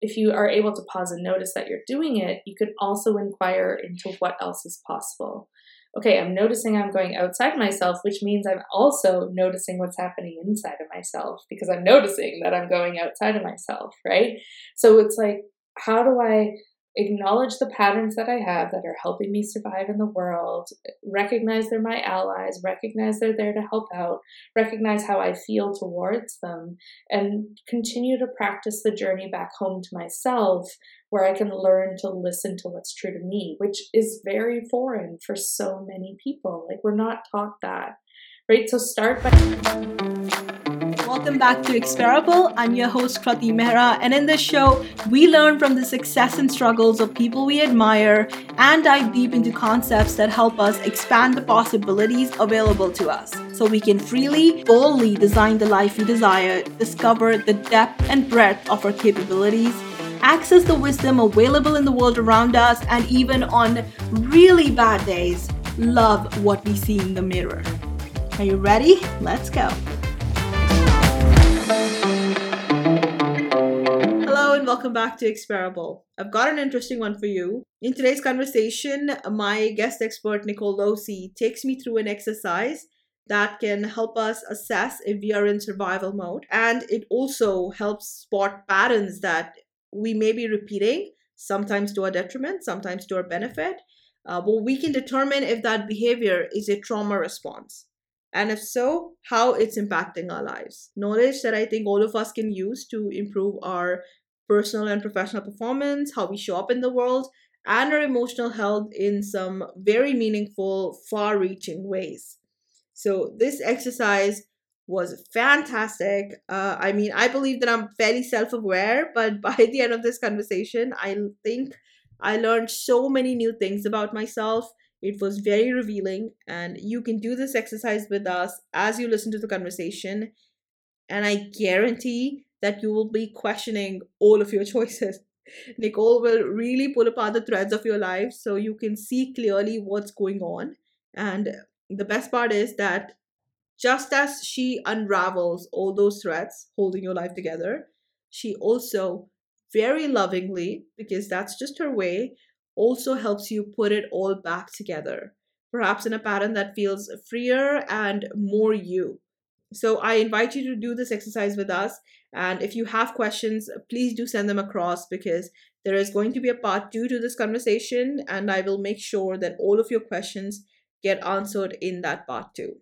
if you are able to pause and notice that you're doing it, you could also inquire into what else is possible. Okay, I'm noticing I'm going outside myself, which means I'm also noticing what's happening inside of myself because I'm noticing that I'm going outside of myself, right? So it's like, how do I acknowledge the patterns that I have that are helping me survive in the world, recognize they're my allies, recognize they're there to help out, recognize how I feel towards them, and continue to practice the journey back home to myself where I can learn to listen to what's true to me, which is very foreign for so many people. Like, we're not taught that, right? So, start by. Welcome back to Experable. I'm your host Krati Mehra, and in this show, we learn from the success and struggles of people we admire and dive deep into concepts that help us expand the possibilities available to us so we can freely, boldly design the life we desire, discover the depth and breadth of our capabilities, access the wisdom available in the world around us, and even on really bad days, love what we see in the mirror. Are you ready? Let's go. Welcome back to Experable. I've got an interesting one for you. In today's conversation, my guest expert, Nicole Lohse, takes me through an exercise that can help us assess if we are in survival mode. And it also helps spot patterns that we may be repeating, sometimes to our detriment, sometimes to our benefit. Uh, but we can determine if that behavior is a trauma response. And if so, how it's impacting our lives. Knowledge that I think all of us can use to improve our personal and professional performance, how we show up in the world, and our emotional health in some very meaningful, far reaching ways. So, this exercise was fantastic. Uh, I mean, I believe that I'm fairly self aware, but by the end of this conversation, I think I learned so many new things about myself. It was very revealing, and you can do this exercise with us as you listen to the conversation. And I guarantee that you will be questioning all of your choices. Nicole will really pull apart the threads of your life so you can see clearly what's going on. And the best part is that just as she unravels all those threads holding your life together, she also very lovingly, because that's just her way, also helps you put it all back together, perhaps in a pattern that feels freer and more you. So I invite you to do this exercise with us. And if you have questions, please do send them across because there is going to be a part two to this conversation, and I will make sure that all of your questions get answered in that part two.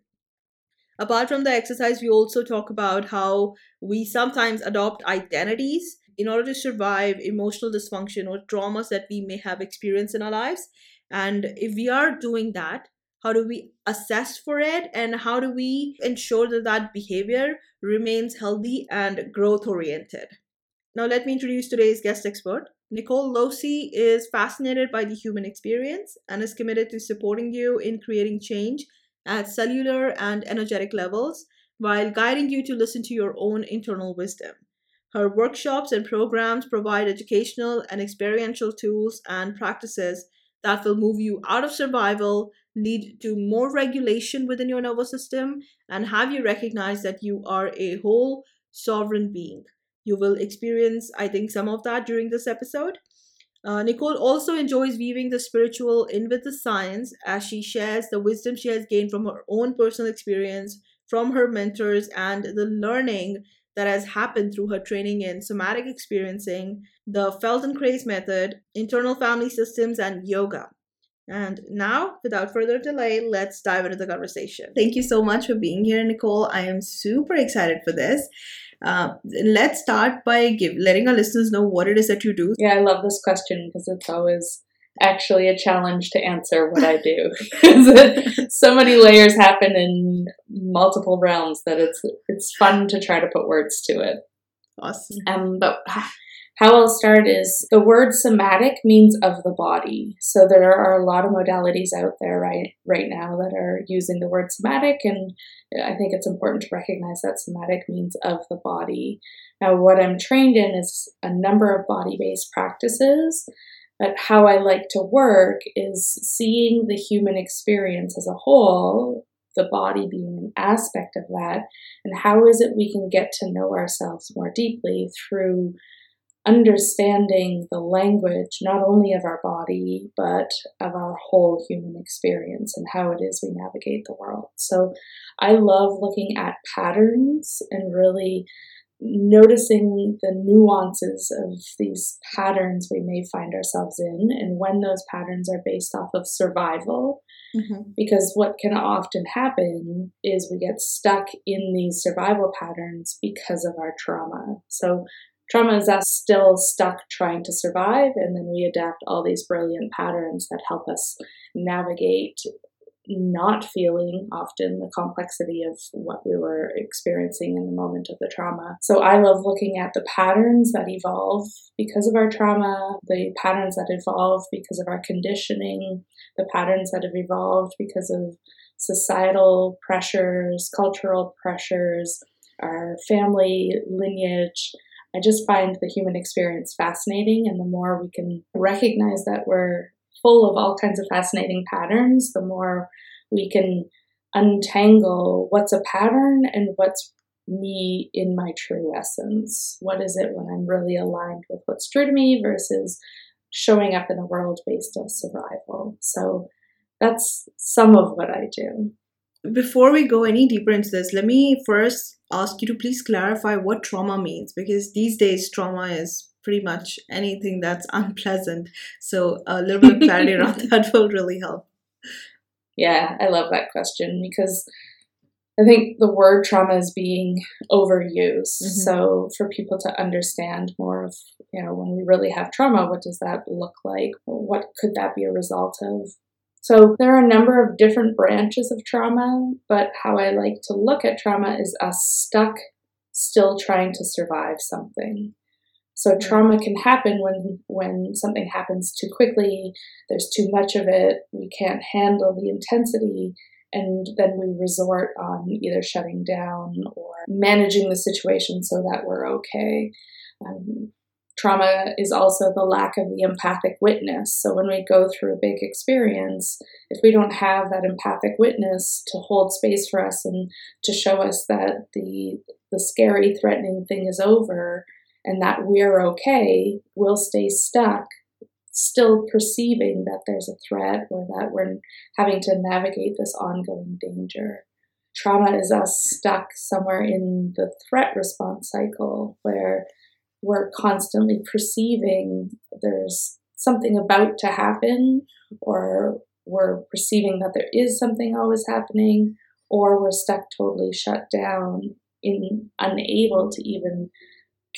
Apart from the exercise, we also talk about how we sometimes adopt identities in order to survive emotional dysfunction or traumas that we may have experienced in our lives. And if we are doing that, how do we assess for it? And how do we ensure that that behavior remains healthy and growth oriented now let me introduce today's guest expert. Nicole Lohse is fascinated by the human experience and is committed to supporting you in creating change at cellular and energetic levels while guiding you to listen to your own internal wisdom her workshops and programs provide educational and experiential tools and practices that will move you out of survival lead to more regulation within your nervous system and have you recognize that you are a whole sovereign being. You will experience, I think, some of that during this episode. Uh, Nicole also enjoys weaving the spiritual in with the science as she shares the wisdom she has gained from her own personal experience, from her mentors, and the learning that has happened through her training in somatic experiencing, the Feldenkrais method, internal family systems, and yoga. And now, without further delay, let's dive into the conversation. Thank you so much for being here, Nicole. I am super excited for this. Uh, let's start by give, letting our listeners know what it is that you do. Yeah, I love this question because it's always actually a challenge to answer what I do. so many layers happen in multiple realms that it's it's fun to try to put words to it. Awesome. Um, but how I'll start is the word somatic means of the body. So there are a lot of modalities out there right right now that are using the word somatic and I think it's important to recognize that somatic means of the body. Now what I'm trained in is a number of body-based practices, but how I like to work is seeing the human experience as a whole, the body being an aspect of that, and how is it we can get to know ourselves more deeply through understanding the language not only of our body but of our whole human experience and how it is we navigate the world. So I love looking at patterns and really noticing the nuances of these patterns we may find ourselves in and when those patterns are based off of survival mm-hmm. because what can often happen is we get stuck in these survival patterns because of our trauma so trauma is us still stuck trying to survive and then we adapt all these brilliant patterns that help us navigate not feeling often the complexity of what we were experiencing in the moment of the trauma. So I love looking at the patterns that evolve because of our trauma, the patterns that evolve because of our conditioning, the patterns that have evolved because of societal pressures, cultural pressures, our family lineage. I just find the human experience fascinating, and the more we can recognize that we're full of all kinds of fascinating patterns, the more we can untangle what's a pattern and what's me in my true essence. What is it when I'm really aligned with what's true to me versus showing up in the world based on survival? So that's some of what I do. Before we go any deeper into this, let me first ask you to please clarify what trauma means because these days trauma is pretty much anything that's unpleasant. So a little bit of clarity around that will really help. Yeah, I love that question because I think the word trauma is being overused. Mm-hmm. So for people to understand more of, you know, when we really have trauma, what does that look like? What could that be a result of? So there are a number of different branches of trauma, but how I like to look at trauma is us stuck still trying to survive something. So trauma can happen when when something happens too quickly, there's too much of it, we can't handle the intensity, and then we resort on either shutting down or managing the situation so that we're okay. Um, trauma is also the lack of the empathic witness. So when we go through a big experience, if we don't have that empathic witness to hold space for us and to show us that the the scary, threatening thing is over, and that we're okay, we'll stay stuck, still perceiving that there's a threat or that we're having to navigate this ongoing danger. Trauma is us stuck somewhere in the threat response cycle where we're constantly perceiving there's something about to happen, or we're perceiving that there is something always happening, or we're stuck totally shut down in unable to even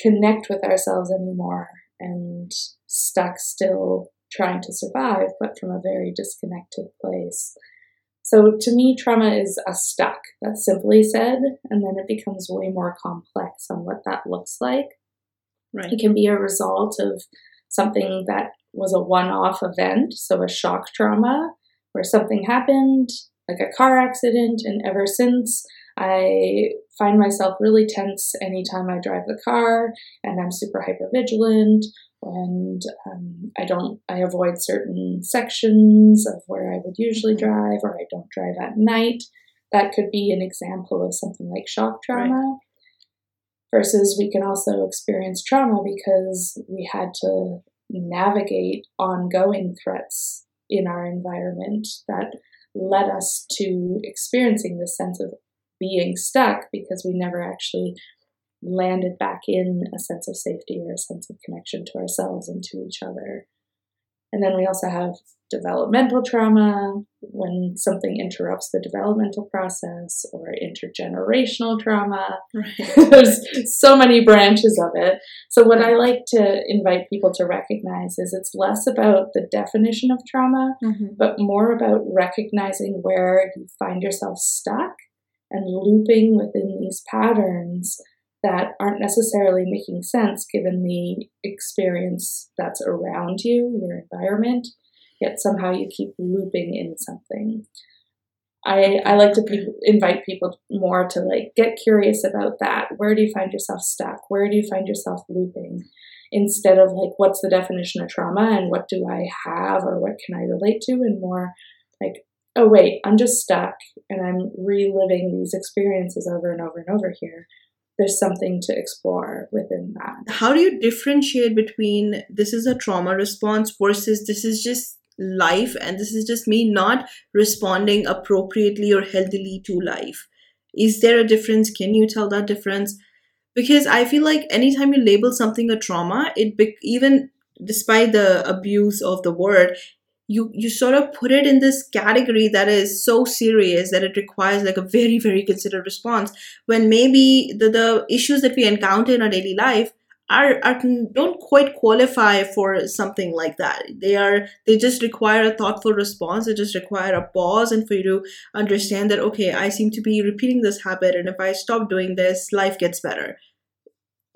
connect with ourselves anymore and stuck still trying to survive, but from a very disconnected place. So to me, trauma is a stuck, that's simply said, and then it becomes way more complex on what that looks like. Right. It can be a result of something that was a one off event, so a shock trauma, where something happened, like a car accident, and ever since I find myself really tense anytime I drive the car, and I'm super hyper vigilant. And um, I don't, I avoid certain sections of where I would usually mm-hmm. drive, or I don't drive at night. That could be an example of something like shock trauma. Right. Versus, we can also experience trauma because we had to navigate ongoing threats in our environment that led us to experiencing this sense of being stuck because we never actually landed back in a sense of safety or a sense of connection to ourselves and to each other. And then we also have developmental trauma when something interrupts the developmental process or intergenerational trauma. Right. There's so many branches of it. So, what I like to invite people to recognize is it's less about the definition of trauma, mm-hmm. but more about recognizing where you find yourself stuck and looping within these patterns that aren't necessarily making sense given the experience that's around you, your environment, yet somehow you keep looping in something. I, I like to pe- invite people more to like get curious about that. Where do you find yourself stuck? Where do you find yourself looping? Instead of like, what's the definition of trauma and what do I have or what can I relate to? And more like, oh, wait, I'm just stuck and I'm reliving these experiences over and over and over here. there's something to explore within that. How do you differentiate between this is a trauma response versus this is just life and this is just me not responding appropriately or healthily to life? Is there a difference? Can you tell that difference? Because I feel like anytime you label something a trauma, it be- even despite the abuse of the word, you you sort of put it in this category that is so serious that it requires like a very very considered response when maybe the, the issues that we encounter in our daily life are, are don't quite qualify for something like that. They are they just require a thoughtful response. They just require a pause and for you to understand that okay i seem to be repeating this habit and if i stop doing this life gets better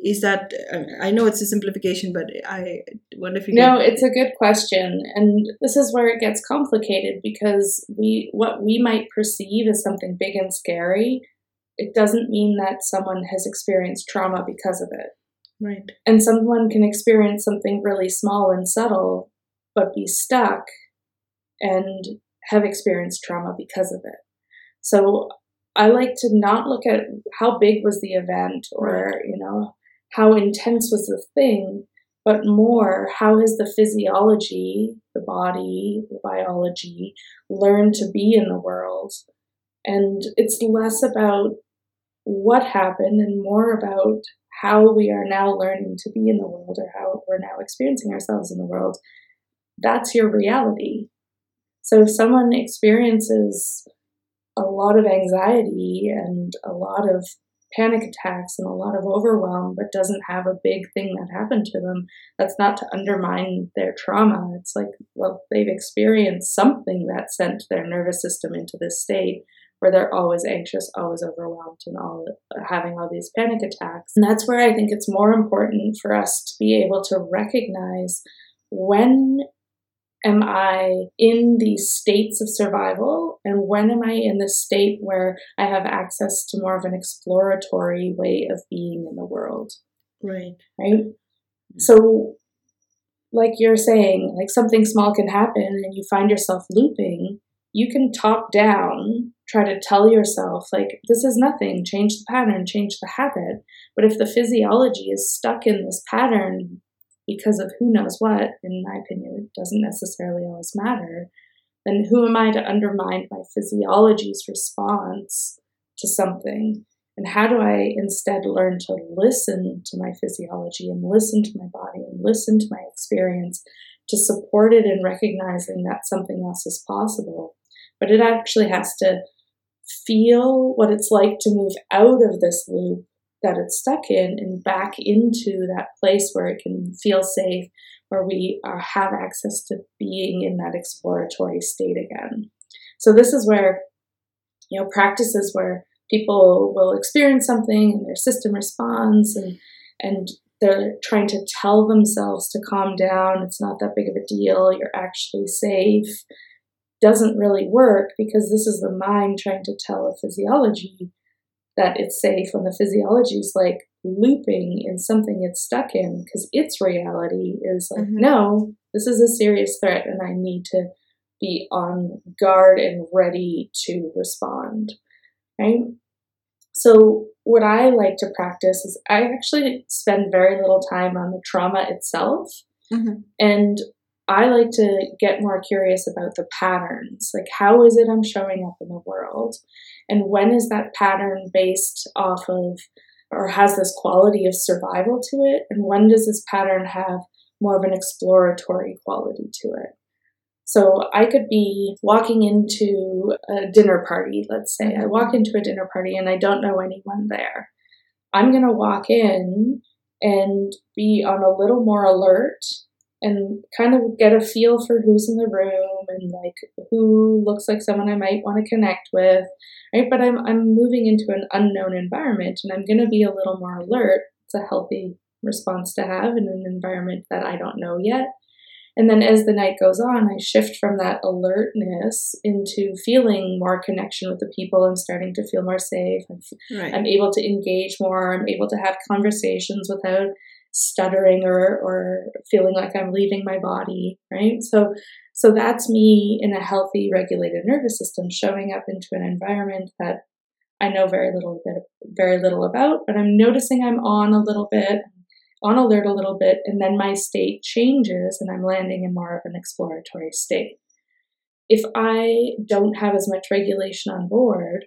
is that uh, i know it's a simplification but i wonder if you no it's a good question and this is where it gets complicated because we what we might perceive as something big and scary it doesn't mean that someone has experienced trauma because of it. Right. And someone can experience something really small and subtle but be stuck and have experienced trauma because of it. So I like to not look at how big was the event or, you know, how intense was the thing, but more how has the physiology, the body, the biology learned to be in the world. And it's less about what happened and more about how we are now learning to be in the world or how we're now experiencing ourselves in the world. That's your reality. So if someone experiences a lot of anxiety and a lot of panic attacks and a lot of overwhelm, but doesn't have a big thing that happened to them, that's not to undermine their trauma. It's like, well, they've experienced something that sent their nervous system into this state where they're always anxious, always overwhelmed, and all having all these panic attacks. And that's where I think it's more important for us to be able to recognize when am I in these states of survival? And when am I in the state where I have access to more of an exploratory way of being in the world? Right. Right? So, like you're saying, like something small can happen and you find yourself looping, you can top down try to tell yourself, like, this is nothing, change the pattern, change the habit. But if the physiology is stuck in this pattern because of who knows what, in my opinion, it doesn't necessarily always matter, then who am I to undermine my physiology's response to something? And how do I instead learn to listen to my physiology and listen to my body and listen to my experience to support it in recognizing that something else is possible? But it actually has to feel what it's like to move out of this loop that it's stuck in and back into that place where it can feel safe, where we uh, have access to being in that exploratory state again. So this is where, you know, practices where people will experience something and their system responds and and they're trying to tell themselves to calm down. It's not that big of a deal. You're actually safe. Doesn't really work because this is the mind trying to tell a physiology that it's safe when the physiology is like looping in something it's stuck in because its reality is like, mm-hmm. no, this is a serious threat and I need to be on guard and ready to respond. Right? So, what I like to practice is I actually spend very little time on the trauma itself. Mm-hmm. And I like to get more curious about the patterns. Like, how is it I'm showing up in the world? And when is that pattern based off of or has this quality of survival to it? And when does this pattern have more of an exploratory quality to it? So I could be walking into a dinner party, let's say. I walk into a dinner party and I don't know anyone there. I'm going to walk in and be on a little more alert and kind of get a feel for who's in the room and like who looks like someone I might want to connect with, right? But I'm I'm moving into an unknown environment and I'm going to be a little more alert. It's a healthy response to have in an environment that I don't know yet. And then as the night goes on, I shift from that alertness into feeling more connection with the people. I'm starting to feel more safe. I'm, right. I'm able to engage more. I'm able to have conversations without stuttering or or feeling like I'm leaving my body, right? So so that's me in a healthy regulated nervous system showing up into an environment that I know very little bit very little about, but I'm noticing I'm on a little bit, on alert a little bit, and then my state changes and I'm landing in more of an exploratory state. If I don't have as much regulation on board,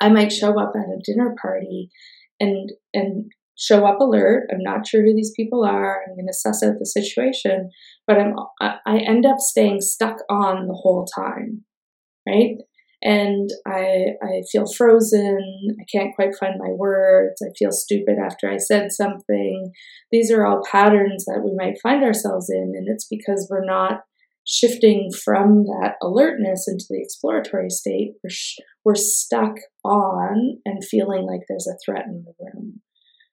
I might show up at a dinner party and and show up alert. I'm not sure who these people are. I'm going to suss out the situation, but I'm I end up staying stuck on the whole time, right? And I I feel frozen. I can't quite find my words. I feel stupid after I said something. These are all patterns that we might find ourselves in, and it's because we're not shifting from that alertness into the exploratory state. We're sh- we're stuck on and feeling like there's a threat in the room.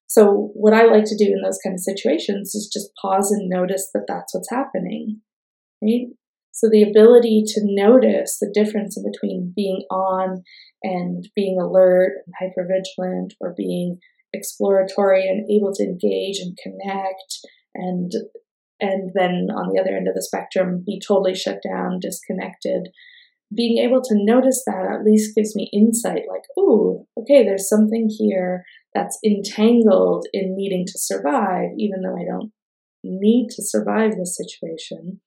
So, what I like to do in those kind of situations is just pause and notice that that's what's happening, right? So, the ability to notice the difference in between being on and being alert and hypervigilant or being exploratory and able to engage and connect and and then on the other end of the spectrum be totally shut down disconnected being able to notice that at least gives me insight like oh okay there's something here that's entangled in needing to survive, even though I don't need to survive this situation.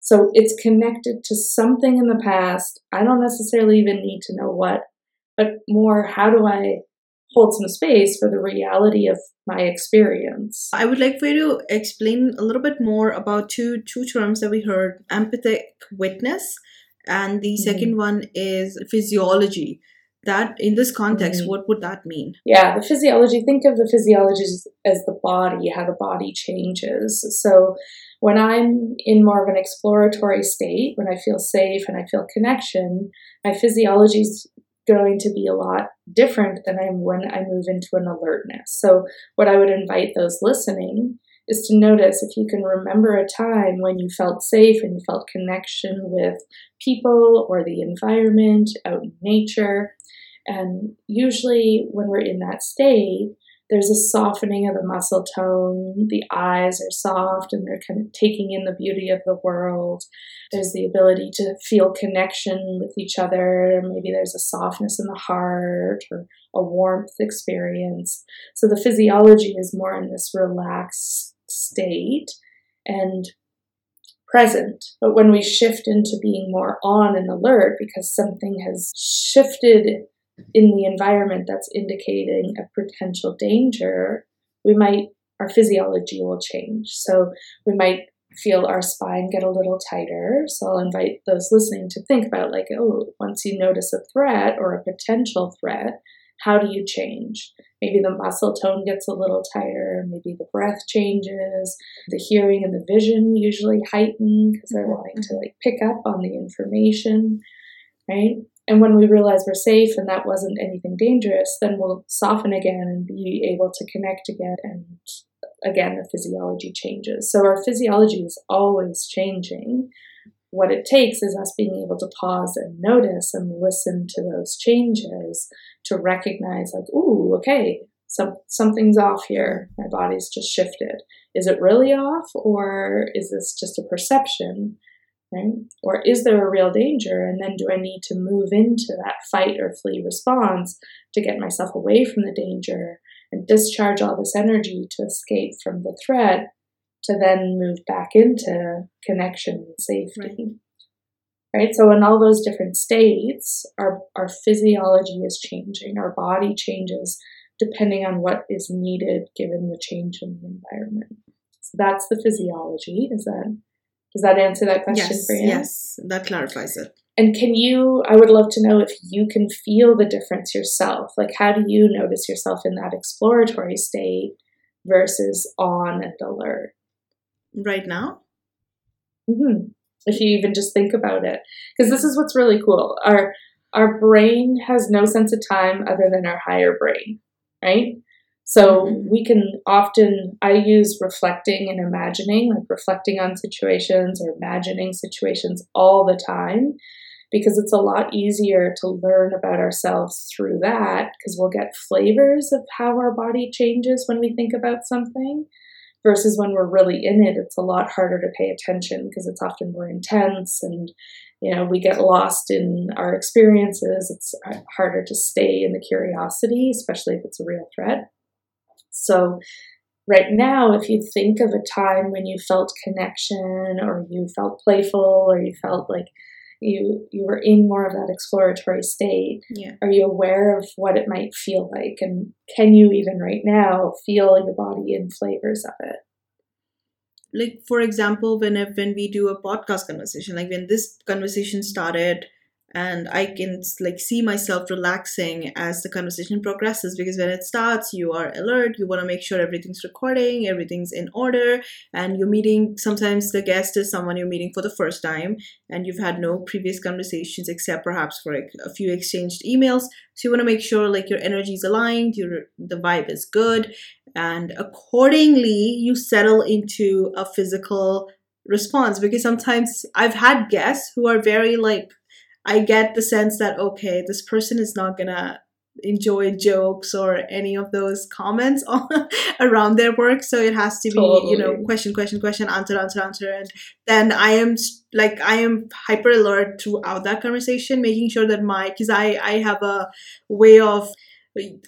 So it's connected to something in the past. I don't necessarily even need to know what, but more how do I hold some space for the reality of my experience. I would like for you to explain a little bit more about two two terms that we heard, empathic witness and the mm-hmm. second one is physiology that in this context mm-hmm. what would that mean? Yeah the physiology think of the physiology as, as the body how the body changes. So when i'm in more of an exploratory state when i feel safe and i feel connection my physiology is going to be a lot different than i'm when i move into an alertness. So what i would invite those listening is to notice if you can remember a time when you felt safe and you felt connection with people or the environment out in nature and usually, when we're in that state, there's a softening of the muscle tone. The eyes are soft and they're kind of taking in the beauty of the world. There's the ability to feel connection with each other. Maybe there's a softness in the heart or a warmth experience. So the physiology is more in this relaxed state and present. But when we shift into being more on and alert because something has shifted in the environment that's indicating a potential danger, we might, our physiology will change. So we might feel our spine get a little tighter. So I'll invite those listening to think about, like, oh, once you notice a threat or a potential threat, how do you change? Maybe the muscle tone gets a little tighter, maybe the breath changes, the hearing and the vision usually heighten because they're mm-hmm. wanting to like pick up on the information, right? And when we realize we're safe and that wasn't anything dangerous, then we'll soften again and be able to connect again. And again, the physiology changes. So our physiology is always changing. What it takes is us being able to pause and notice and listen to those changes to recognize, like, ooh, okay, some, something's off here. My body's just shifted. Is it really off, or is this just a perception? Right? Or is there a real danger? And then do I need to move into that fight or flee response to get myself away from the danger and discharge all this energy to escape from the threat to then move back into connection and safety? Right. right? So, in all those different states, our, our physiology is changing, our body changes depending on what is needed given the change in the environment. So, that's the physiology. Is that does that answer that question yes, for you? Yes, that clarifies it. And can you, I would love to know if you can feel the difference yourself. Like, how do you notice yourself in that exploratory state versus on alert? Right now? Mm-hmm. If you even just think about it. Because this is what's really cool. Our, our brain has no sense of time other than our higher brain, right? So mm-hmm. we can often, I use reflecting and imagining, like reflecting on situations or imagining situations all the time, because it's a lot easier to learn about ourselves through that, because we'll get flavors of how our body changes when we think about something. Versus when we're really in it, it's a lot harder to pay attention because it's often more intense and you know, we get lost in our experiences. It's harder to stay in the curiosity, especially if it's a real threat. So, right now, if you think of a time when you felt connection or you felt playful or you felt like you you were in more of that exploratory state yeah. are you aware of what it might feel like? And can you even right now feel your body and flavors of it? Like for example when when we do a podcast conversation like when this conversation started and i can like see myself relaxing as the conversation progresses because when it starts you are alert you want to make sure everything's recording everything's in order and you're meeting sometimes the guest is someone you're meeting for the first time and you've had no previous conversations except perhaps for a few exchanged emails. So you want to make sure like your energy is aligned your the vibe is good and accordingly you settle into a physical response. Because sometimes i've had guests who are very like I get the sense that okay, this person is not gonna enjoy jokes or any of those comments around their work so it has to be totally. you know question question question answer answer answer and then i am like i am hyper alert throughout that conversation making sure that my because i i have a way of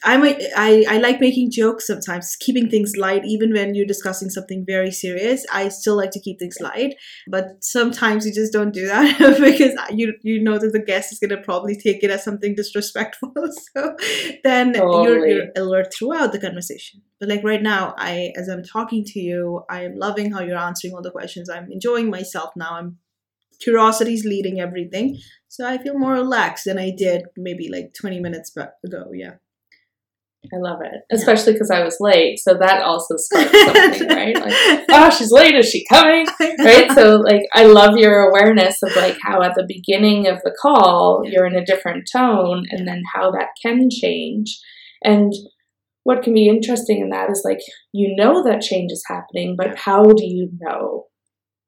I'm I, I like making jokes sometimes, keeping things light, even when you're discussing something very serious. I still like to keep things light, but sometimes you just don't do that because you you know that the guest is gonna probably take it as something disrespectful. So then totally. you're, you're alert throughout the conversation. But like right now, I as I'm talking to you, I am loving how you're answering all the questions. I'm enjoying myself now. I'm curiosity is leading everything. So I feel more relaxed than I did maybe like 20 minutes ago. Yeah. I love it, especially because I was late. So that also sparked something, right? Like, oh, she's late. Is she coming? Right. So, like, I love your awareness of like how at the beginning of the call you're in a different tone, and then how that can change. And what can be interesting in that is like you know that change is happening, but how do you know?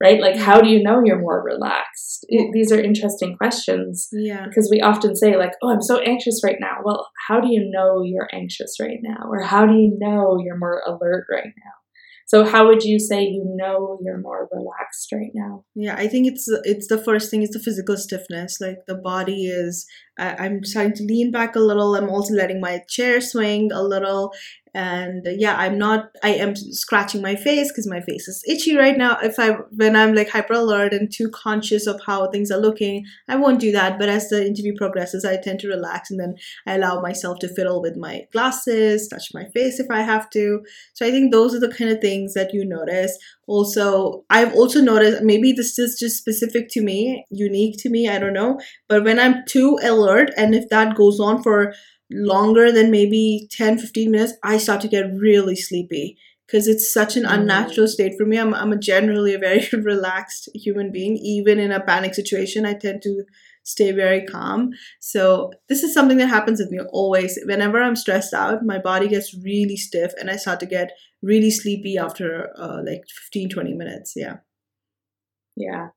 Right? Like, how do mm-hmm. you know you're more relaxed? It, these are interesting questions. Yeah. Because we often say, like, oh, I'm so anxious right now. Well, how do you know you're anxious right now? Or how do you know you're more alert right now? So how would you say you know you're more relaxed right now? Yeah, I think it's it's the first thing is the physical stiffness. Like the body is, I'm starting to lean back a little. I'm also letting my chair swing a little, and uh, yeah i'm not i am scratching my face because my face is itchy right now. If i when i'm like hyper alert and too conscious of how things are looking i won't do that. But as the interview progresses i tend to relax and then i allow myself to fiddle with my glasses touch my face if i have to. So i think those are the kind of things that you notice also i've also noticed maybe this is just specific to me unique to me i don't know but when i'm too alert and if that goes on for longer than maybe 10 15 minutes i start to get really sleepy because it's such an unnatural mm. state for me. I'm, I'm a generally a very relaxed human being. Even in a panic situation i tend to stay very calm. So this is something that happens with me always. Whenever i'm stressed out my body gets really stiff and i start to get really sleepy after uh, like 15 20 minutes yeah yeah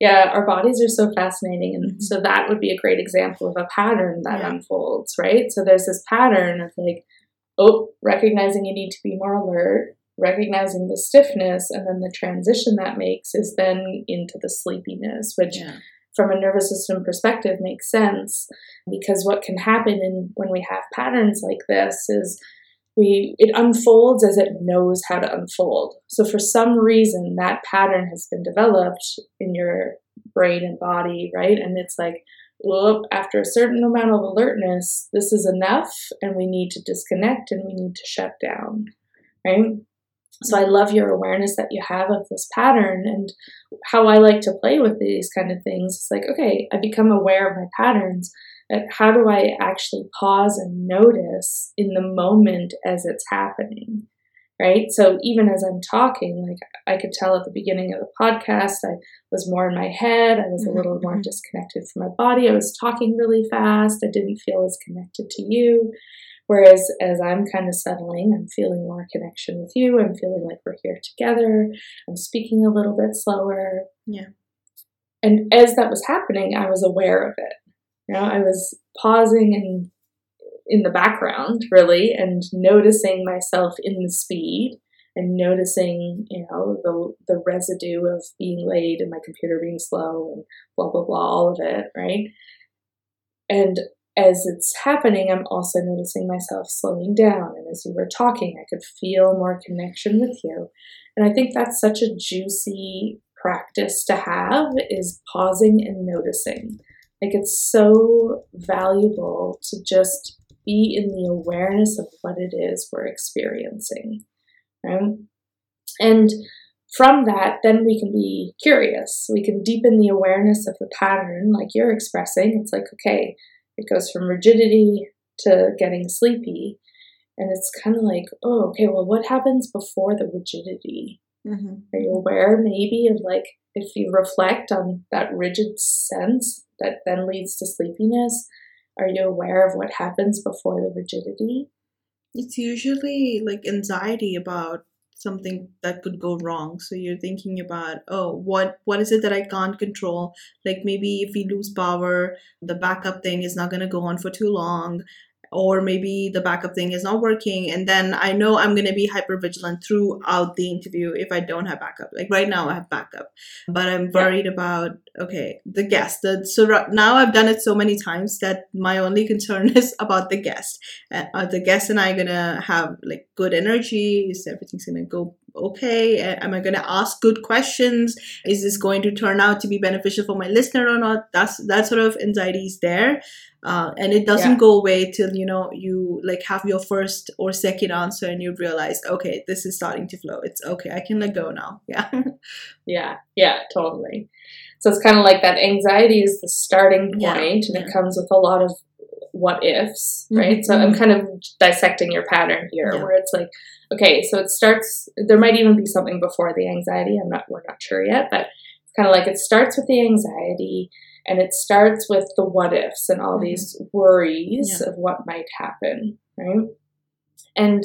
yeah, our bodies are so fascinating. And mm-hmm. so that would be a great example of a pattern that yeah. unfolds, right? So there's this pattern of like, oh, recognizing you need to be more alert, recognizing the stiffness, and then the transition that makes is then into the sleepiness, which yeah. from a nervous system perspective makes sense because what can happen in when we have patterns like this is we it unfolds as it knows how to unfold. So for some reason that pattern has been developed in your brain and body, right? And it's like, well, after a certain amount of alertness, this is enough and we need to disconnect and we need to shut down. Right? So I love your awareness that you have of this pattern and how I like to play with these kind of things. It's like, okay, I become aware of my patterns how do I actually pause and notice in the moment as it's happening? Right. So even as I'm talking, like I could tell at the beginning of the podcast, I was more in my head. I was a little mm-hmm. more disconnected from my body. I was talking really fast. I didn't feel as connected to you. Whereas as I'm kind of settling, I'm feeling more connection with you. I'm feeling like we're here together. I'm speaking a little bit slower. Yeah. And as that was happening, I was aware of it. You know, I was pausing and in the background really and noticing myself in the speed and noticing, you know, the the residue of being late and my computer being slow and blah blah blah, all of it, right? And as it's happening, I'm also noticing myself slowing down. And as you were talking, I could feel more connection with you. And I think that's such a juicy practice to have is pausing and noticing. Like it's so valuable to just be in the awareness of what it is we're experiencing. Right? And from that, then we can be curious. We can deepen the awareness of the pattern, like you're expressing. It's like, okay, it goes from rigidity to getting sleepy. And it's kind of like, oh, okay, well, what happens before the rigidity? Mm-hmm. Are you aware maybe of like, if you reflect on that rigid sense that then leads to sleepiness, are you aware of what happens before the rigidity? It's usually like anxiety about something that could go wrong. So you're thinking about oh what what is it that i can't control? Like maybe if we lose power the backup thing is not going to go on for too long or maybe the backup thing is not working and then i know i'm going to be hyper vigilant throughout the interview if i don't have backup. Like right now i have backup but i'm worried yeah. about okay the guest. The, so now i've done it so many times that my only concern is about the guest. Uh, are the guest and i going to have like good energy? Is everything's going to go okay am i going to ask good questions is this going to turn out to be beneficial for my listener or not that's that sort of anxiety is there uh, and it doesn't yeah. go away till you know you like have your first or second answer and you realize okay this is starting to flow it's okay i can let go now yeah yeah yeah totally so it's kind of like that anxiety is the starting point, yeah. and yeah. it comes with a lot of what ifs right mm-hmm. so i'm kind of dissecting your pattern here where it's like okay so it starts there might even be something before the anxiety i'm not we're not sure yet but it's kind of like it starts with the anxiety and it starts with the what ifs and all mm-hmm. these worries yeah. of what might happen, right? And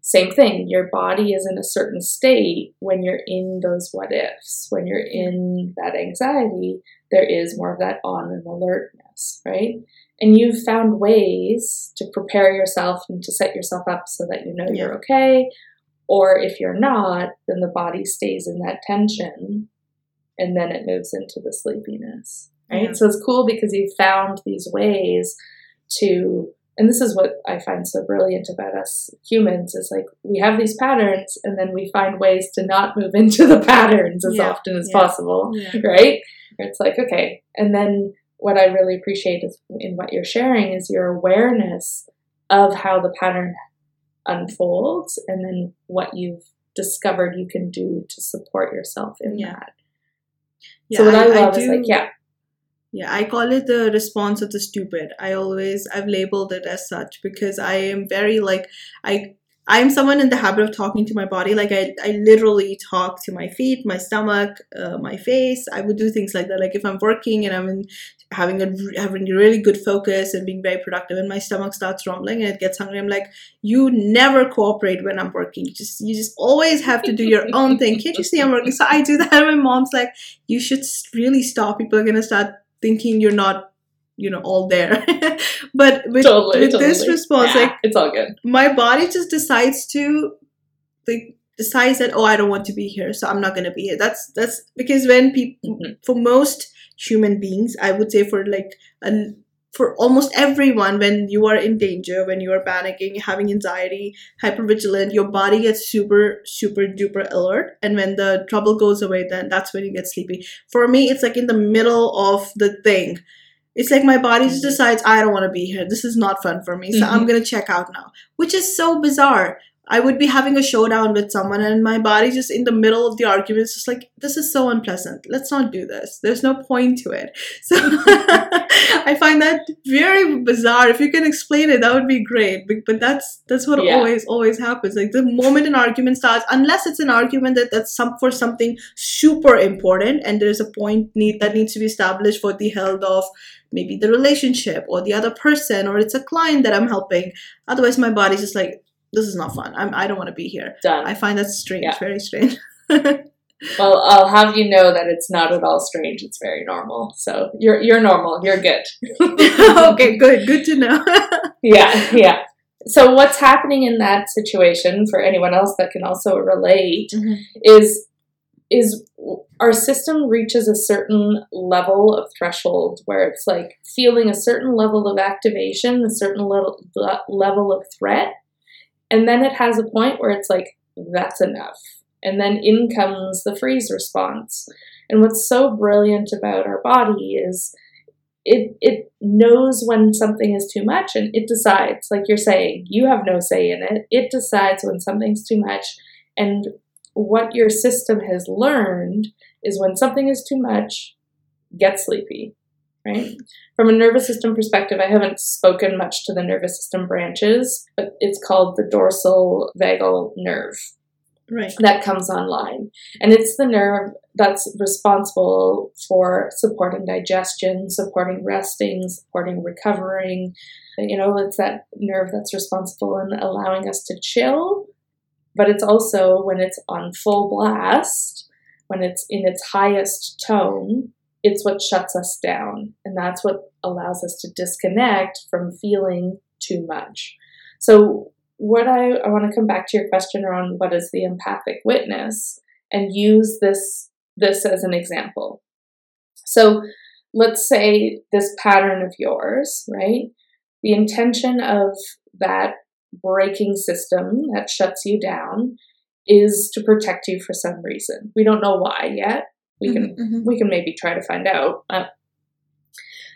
same thing, your body is in a certain state when you're in those what ifs. When you're in that anxiety, there is more of that on and alertness, right? And you've found ways to prepare yourself and to set yourself up so that you know yeah. you're okay. Or if you're not, then the body stays in that tension and then it moves into the sleepiness right? Yeah. So it's cool because you've found these ways to, and this is what I find so brilliant about us humans is like we have these patterns and then we find ways to not move into the patterns as yeah. often as possible, right? It's like, okay. And then what I really appreciate is in what you're sharing is your awareness of how the pattern unfolds and then what you've discovered you can do to support yourself in that. Yeah, so what I, I love I do, is like, yeah, yeah, I call it the response of the stupid. I always I've labeled it as such because I am very like I I'm someone in the habit of talking to my body. Like I, I literally talk to my feet, my stomach, uh, my face. I would do things like that. Like if I'm working and I'm in, having a having a really good focus and being very productive, and my stomach starts rumbling and it gets hungry, I'm like, you never cooperate when I'm working. You just you just always have to do your own thing. Can't you see I'm working? So I do that. And my mom's like, you should really stop. People are gonna start thinking you're not you know all there. But with, totally, with totally. this response yeah, like it's all good. my body just decides to like decides that oh i don't want to be here so i'm not going to be here. That's that's because when people mm-hmm. for most human beings i would say for like a for almost everyone when you are in danger when you are panicking having anxiety hypervigilant your body gets super super duper alert and when the trouble goes away then that's when you get sleepy. For me it's like in the middle of the thing it's like my body just decides i don't want to be here. This is not fun for me so mm-hmm. i'm gonna check out now which is so bizarre I would be having a showdown with someone and my body just in the middle of the argument is just like, this is so unpleasant. Let's not do this. There's no point to it. So I find that very bizarre. If you can explain it, that would be great. But that's that's what yeah. always always happens. Like the moment an argument starts, unless it's an argument that that's some for something super important and there's a point need that needs to be established for the health of maybe the relationship or the other person or it's a client that I'm helping. Otherwise my body's just like this is not fun. I'm, I don't want to be here. Done. I find that strange, yeah. very strange. well, I'll have you know that it's not at all strange. It's very normal. So you're you're normal. You're good. okay, good. Good to know. yeah, yeah. so what's happening in that situation for anyone else that can also relate Mhm. is is our system reaches a certain level of threshold where it's like feeling a certain level of activation, a certain level level of threat, and then it has a point where it's like that's enough. And then in comes the freeze response. And what's so brilliant about our body is it it knows when something is too much and it decides like you're saying you have no say in it it decides when something's too much and what your system has learned is when something is too much get sleepy right from a nervous system perspective i haven't spoken much to the nervous system branches but it's called the dorsal vagal nerve Right. that comes online. And it's the nerve that's responsible for supporting digestion, supporting resting, supporting recovering. You know, it's that nerve that's responsible in allowing us to chill, but it's also when it's on full blast, when it's in its highest tone, it's what shuts us down. And that's what allows us to disconnect from feeling too much. So, what I, I want to come back to your question around what is the empathic witness and use this this as an example. So let's say this pattern of yours, right? The intention of that braking system that shuts you down is to protect you for some reason. We don't know why yet. We can Mhm, mhm. we can maybe try to find out. Uh,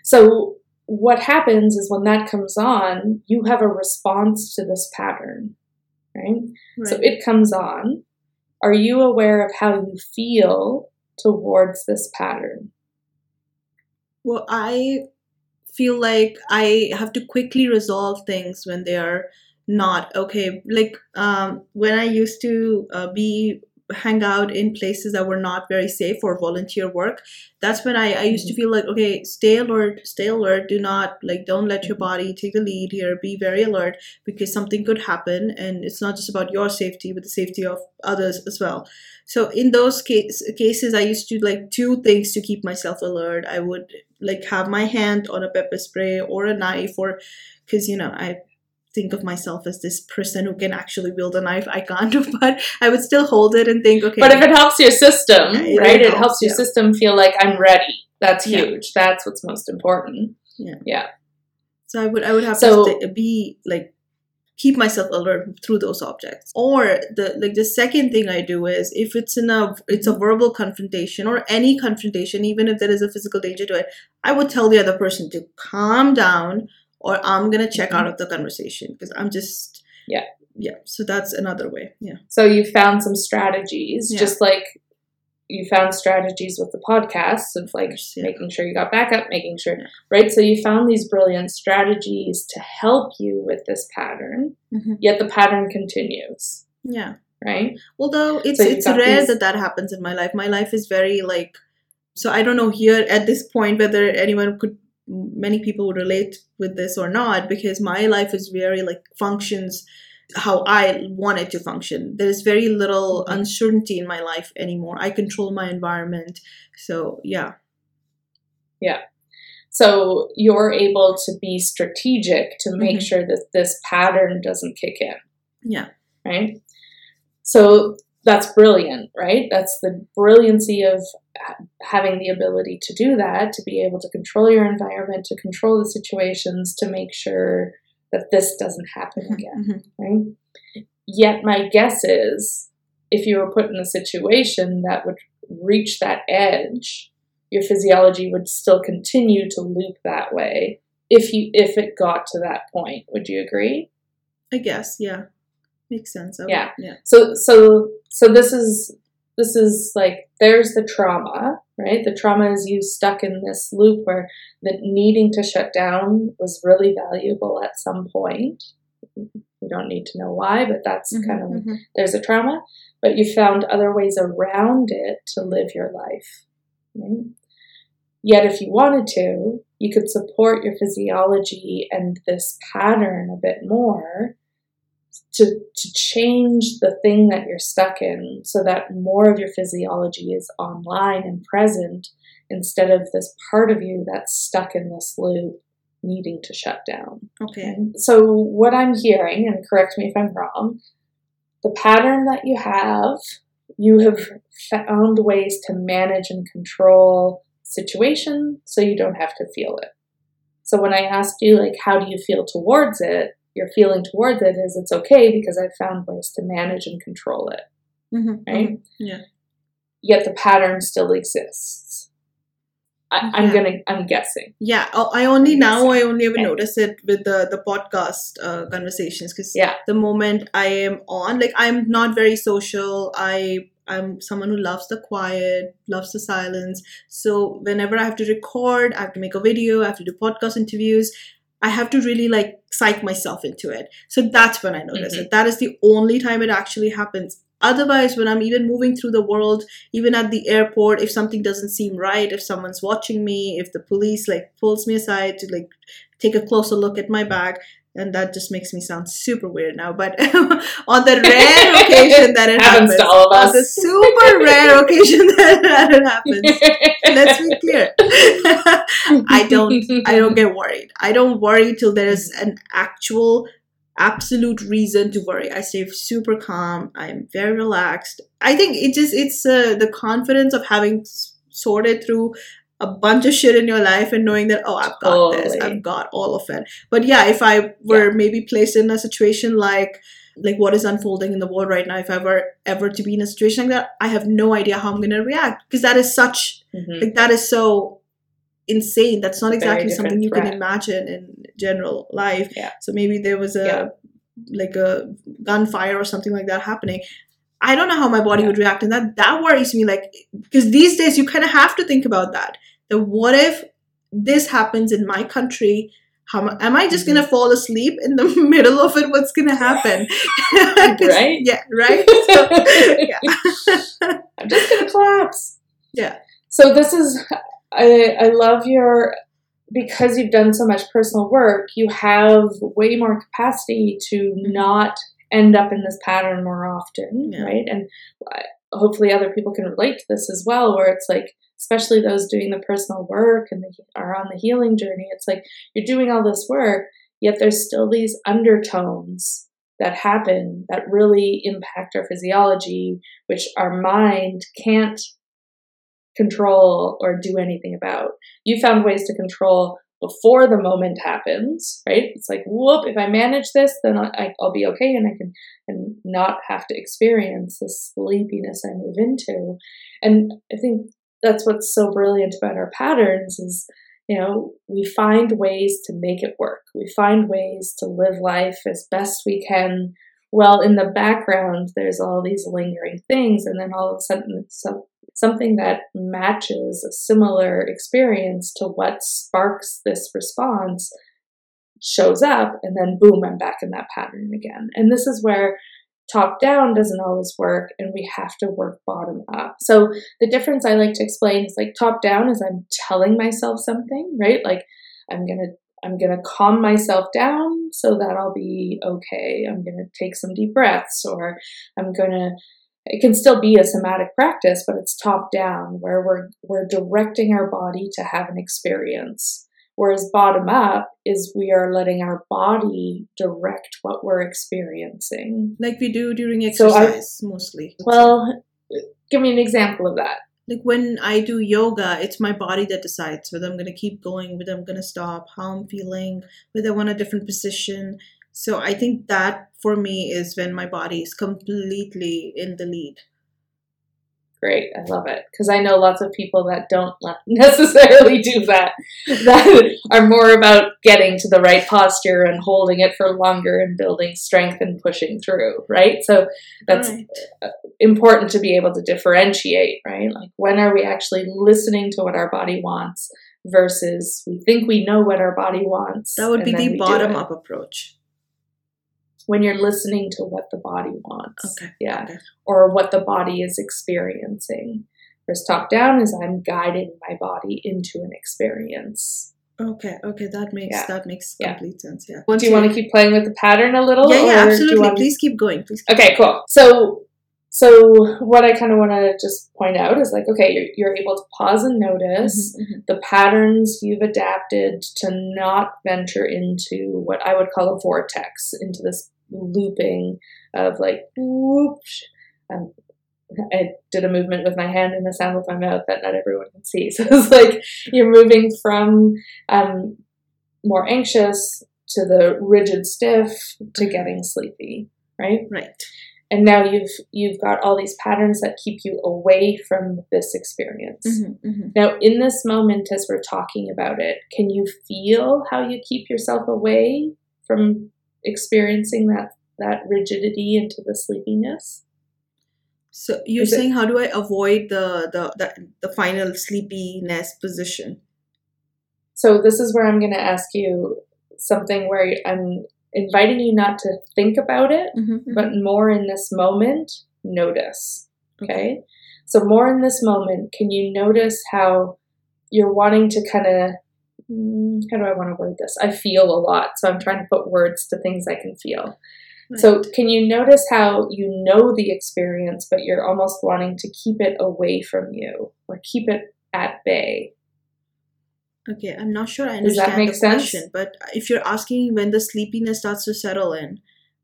so what happens is when that comes on, you have a response to this pattern, right? So it comes on. Are you aware of how you feel towards this pattern? Well, I feel like I have to quickly resolve things when they are not okay. Like um, when I used to uh, be hang out in places that were not very safe for volunteer work. That's when I, I used to mm-hmm. feel like okay stay alert stay alert. Do not like don't let your body take the lead here. Be very alert because something could happen and it's not just about your safety but the safety of others as well. So in those case, cases i used to like two things to keep myself alert. I would like have my hand on a pepper spray or a knife or because you know i think of myself as this person who can actually wield a knife i can't but i would still hold it and think okay But if it helps your system, Yeah, it right? It helps, helps your yeah. system feel like I'm ready. That's Yeah. huge. That's what's most important. Yeah. Yeah. So i would i would have So- to be like keep myself alert through those objects or the like the second thing i do is if it's in a it's a mm-hmm. verbal confrontation or any confrontation even if there is a physical danger to it i would tell the other person to calm down or i'm gonna check out of the conversation because i'm just Yeah. yeah so that's another way yeah So you found some strategies, Yeah. just like you found strategies with the podcasts of like yeah. making sure you got backup, making sure, Yeah. right? So you found these brilliant strategies to help you with this pattern, Mhm. yet the pattern continues, yeah right? although it's So it's rare these- that that happens in my life my life is very like so i don't know here at this point whether anyone could many people would relate with this or not because my life is very like functions how i want it to function there's very little Mhm. uncertainty in my life anymore i control my environment so yeah Yeah. So you're able to be strategic to make Mhm. sure that this pattern doesn't kick in. yeah right? So that's brilliant, right? That's the brilliancy of having the ability to do that, to be able to control your environment, to control the situations, to make sure that this doesn't happen again, Mhm. right? Yet my guess is if you were put in a situation that would reach that edge, your physiology would still continue to loop that way if you if it got to that point. Would you agree? i guess yeah makes sense would- Yeah. yeah so so so this is this is like there's the trauma right the trauma is you stuck in this loop where the needing to shut down was really valuable at some point we don't need to know why but that's Mhm, kind of mhm. there's a trauma but you found other ways around it to live your life right? yet if you wanted to you could support your physiology and this pattern a bit more to, to change the thing that you're stuck in so that more of your physiology is online and present instead of this part of you that's stuck in this loop needing to shut down. Okay. So, what I'm hearing, and correct me if I'm wrong, the pattern that you have, you have found ways to manage and control situation so you don't have to feel it. So, when I asked you, like, how do you feel towards it? Your feeling towards it is it's okay because I've found ways to manage and control it, Mm-hmm. right? Yeah. Yet the pattern still exists. I, I'm Yeah. gonna, I'm guessing. Yeah, oh, I only Makes now I only ever Okay. notice it with the the podcast uh, conversations because Yeah. the moment I am on, like I'm not very social. I I'm someone who loves the quiet, loves the silence. So whenever I have to record, I have to make a video, I have to do podcast interviews. I have to really like psych myself into it. So that's when I notice Mhm. it. That is the only time it actually happens. Otherwise, when I'm even moving through the world, even at the airport, if something doesn't seem right, if someone's watching me, if the police like pulls me aside to like take a closer look at my bag, and that just makes me sound super weird now. But on the rare occasion that it Happens happens, to all of on the super rare occasion that, that it happens, let's be clear. I don't I don't get worried. I don't worry till there is an actual absolute reason to worry. I stay super calm. I'm very relaxed. I think it just it's uh, the confidence of having sorted through a bunch of shit in your life and knowing that oh I've got this. I've got all of it. But yeah, if I were maybe placed in a situation like like what is unfolding in the world right now if I were ever to be in a situation like that, I have no idea how I'm going to react because that is such Mhm. like that is so insane that's not exactly something you can imagine in general life Yeah. so maybe there was a Yeah. like a gunfire or something like that happening i don't know how my body Yeah. would react and that that worries me like because these days you kind of have to think about that that what if this happens in my country how am- am i just gonna mm-hmm. fall asleep in the middle of it what's gonna happen? Right? yeah right so, yeah. I'm just gonna collapse. Yeah. So this is I I love your because you've done so much personal work, you have way more capacity to mm-hmm. not end up in this pattern more often, Yeah. right? And uh, hopefully other people can relate to this as well where it's like especially those doing the personal work and are on the healing journey, it's like you're doing all this work, yet there's still these undertones that happen that really impact our physiology, which our mind can't control or do anything about. You found ways to control before the moment happens, right? It's like, whoop, if I manage this, then I, I'll be okay and I can and not have to experience this sleepiness I move into. And I think that's what's so brilliant about our patterns is you know we find ways to make it work. We find ways to live life as best we can. Well in the background there's all these lingering things and then all of a sudden so, something that matches a similar experience to what sparks this response shows up and then boom i'm back in that pattern again. And this is where top down doesn't always work and we have to work bottom up. So the difference i like to explain is like top down is i'm telling myself something right? Like i'm gonna i'm gonna calm myself down so that i'll be okay. I'm gonna take some deep breaths or i'm gonna it can still be a somatic practice but it's top down where we're we're directing our body to have an experience Whereas bottom up is we are letting our body direct what we're experiencing. like we do during So I- exercise mostly Well, give me an example of that. like when I do yoga, it's my body that decides whether I'm going to keep going, whether I'm going to stop, how I'm feeling, whether I want a different position. So I think that for me is when my body is completely in the lead. Great, I love it because I know lots of people that don't necessarily do that. That are more about getting to the right posture and holding it for longer and building strength and pushing through, right? So that's Right. Uh, important to be able to differentiate, right? Like when are we actually listening to what our body wants versus we think we know what our body wants. That would be the bottom up approach. When you're listening to what the body wants. Okay. Yeah. Okay. Or what the body is experiencing. Whereas top down is I'm guiding my body into an experience. Okay. Okay. That makes Yeah. that makes Yeah. complete sense. Yeah. do you want to keep playing with the pattern a little? Yeah. Yeah. you Absolutely. want- Please keep going. Please. Keep Okay, cool. So So, what I kind of want to just point out is like, okay, you're, you're able to pause and notice Mhm, mhm. the patterns you've adapted to not venture into what I would call a vortex, into this looping of like, whoosh. Um, I did a movement with my hand and a sound with my mouth that not everyone can see. So it's like you're moving from um, more anxious to the rigid stiff to getting sleepy, right? Right. And now you've you've got all these patterns that keep you away from this experience. Mhm, mhm. Now, in this moment, as we're talking about it, can you feel how you keep yourself away from experiencing that that rigidity into the sleepiness? So you're Is it- saying how do I avoid the the the, the final sleepiness position? So this is where I'm going to ask you something where I'm inviting you not to think about it, Mm-hmm. but more in this moment, notice. Okay? So, more in this moment, can you notice how you're wanting to kind of, how do I want to word this? I feel a lot, so I'm trying to put words to things I can feel. So, can you notice how you know the experience, but you're almost wanting to keep it away from you or keep it at bay? Okay, I'm not sure I Does that understand make the sense? question, but if you're asking when the sleepiness starts to settle in,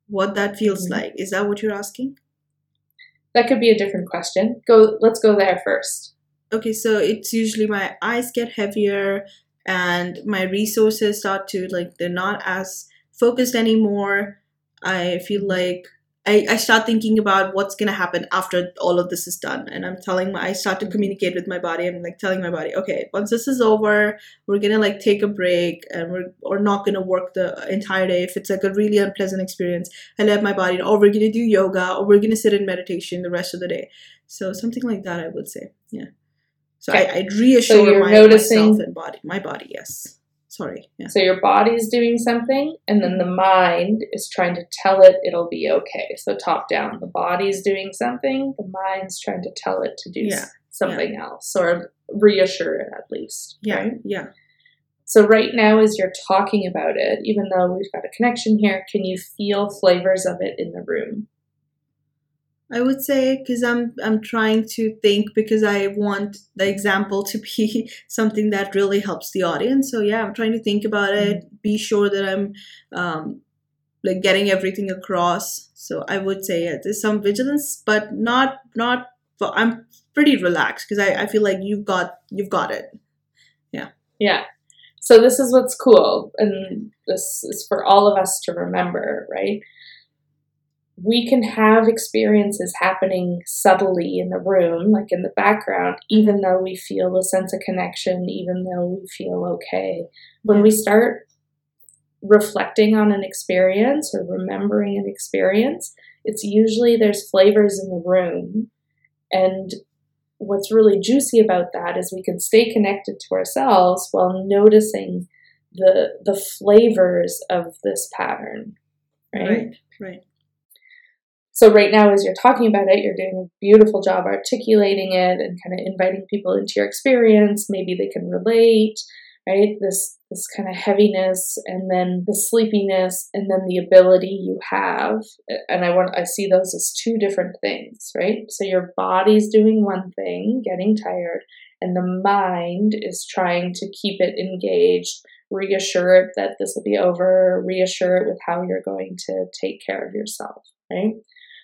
what that feels Mhm. like, is that what you're asking? That could be a different question. Go. Let's go there first. Okay, so it's usually my eyes get heavier and my resources start to like they're not as focused anymore. I feel like I, I start thinking about what's gonna happen after all of this is done. And I'm telling my I start to communicate with my body. I'm like telling my body, okay, once this is over, we're gonna like take a break and we're or not gonna work the entire day. If it's like a really unpleasant experience, I let my body know, or we're gonna do yoga or we're gonna sit in meditation the rest of the day. So something like that I would say. Yeah. So Okay. I, I'd reassure you're my, noticing- myself and body. My body, yes. Sorry. Yeah. So your body's doing something, and then the mm-hmm. mind is trying to tell it it'll be okay. So top down, the body's doing something, the mind's trying to tell it to do Yeah, something else, or reassure it at least. Yeah. Right? Yeah. So right now, as you're talking about it, even though we've got a connection here, can you feel flavors of it in the room? I would say because I'm I'm trying to think because I want the example to be something that really helps the audience. So yeah, I'm trying to think about it, be sure that I'm um, like getting everything across. So I would say yeah, there's some vigilance, but not not. But I'm pretty relaxed because I, I feel like you've got you've got it. Yeah. Yeah. So this is what's cool, and this is for all of us to remember, right? We can have experiences happening subtly in the room, like in the background, even though we feel a sense of connection, even though we feel okay. When we start reflecting on an experience or remembering an experience, it's usually there's flavors in the room. And what's really juicy about that is we can stay connected to ourselves while noticing the the flavors of this pattern right, Right. Right. So right now as you're talking about it you're doing a beautiful job articulating it and kind of inviting people into your experience. Maybe they can relate right? This this kind of heaviness and then the sleepiness and then the ability you have. And i want i see those as two different things right? So your body's doing one thing getting tired and the mind is trying to keep it engaged reassure it that this will be over reassure it with how you're going to take care of yourself right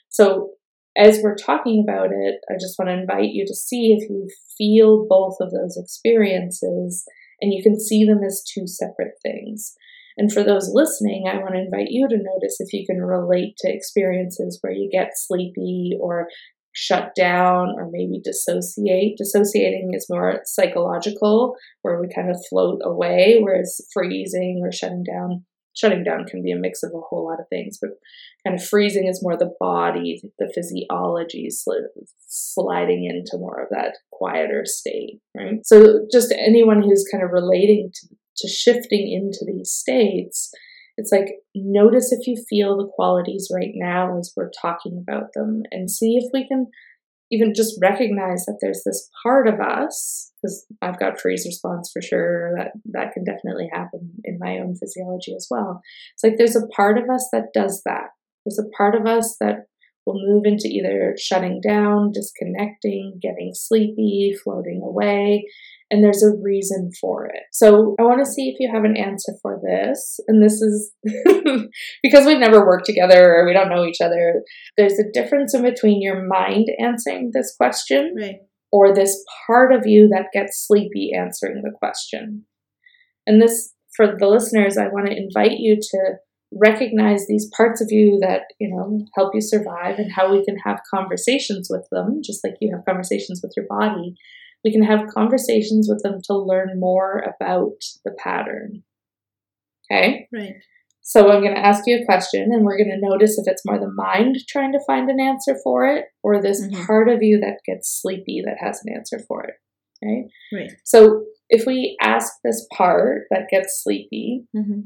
so as we're talking about it i just want to invite you to see if you feel both of those experiences and you can see them as two separate things. And for those listening, I want to invite you to notice if you can relate to experiences where you get sleepy or shut down or maybe dissociate. Dissociating is more psychological, where we kind of float away, whereas freezing or shutting down. Shutting down can be a mix of a whole lot of things, but kind of freezing is more the body, the physiology sli- sliding into more of that quieter state, right? So just anyone who's kind of relating to, to shifting into these states, it's like notice if you feel the qualities right now as we're talking about them and see if we can even just recognize that there's this part of us because I've got freeze response for sure that that can definitely happen in my own physiology as well. It's like there's a part of us that does that. There's a part of us that will move into either shutting down, disconnecting, getting sleepy, floating away, and there's a reason for it. So I want to see if you have an answer for this. And this is because we've never worked together or we don't know each other. There's a difference in between your mind answering this question Right. or this part of you that gets sleepy answering the question. And this, for the listeners, I want to invite you to recognize these parts of you that, you know, help you survive and how we can have conversations with them, just like you have conversations with your body. We can have conversations with them to learn more about the pattern. Okay? Right. So I'm going to ask you a question, and we're going to notice if it's more the mind trying to find an answer for it, or this Mhm. part of you that gets sleepy that has an answer for it. Right. Right. So if we ask this part that gets sleepy, hmm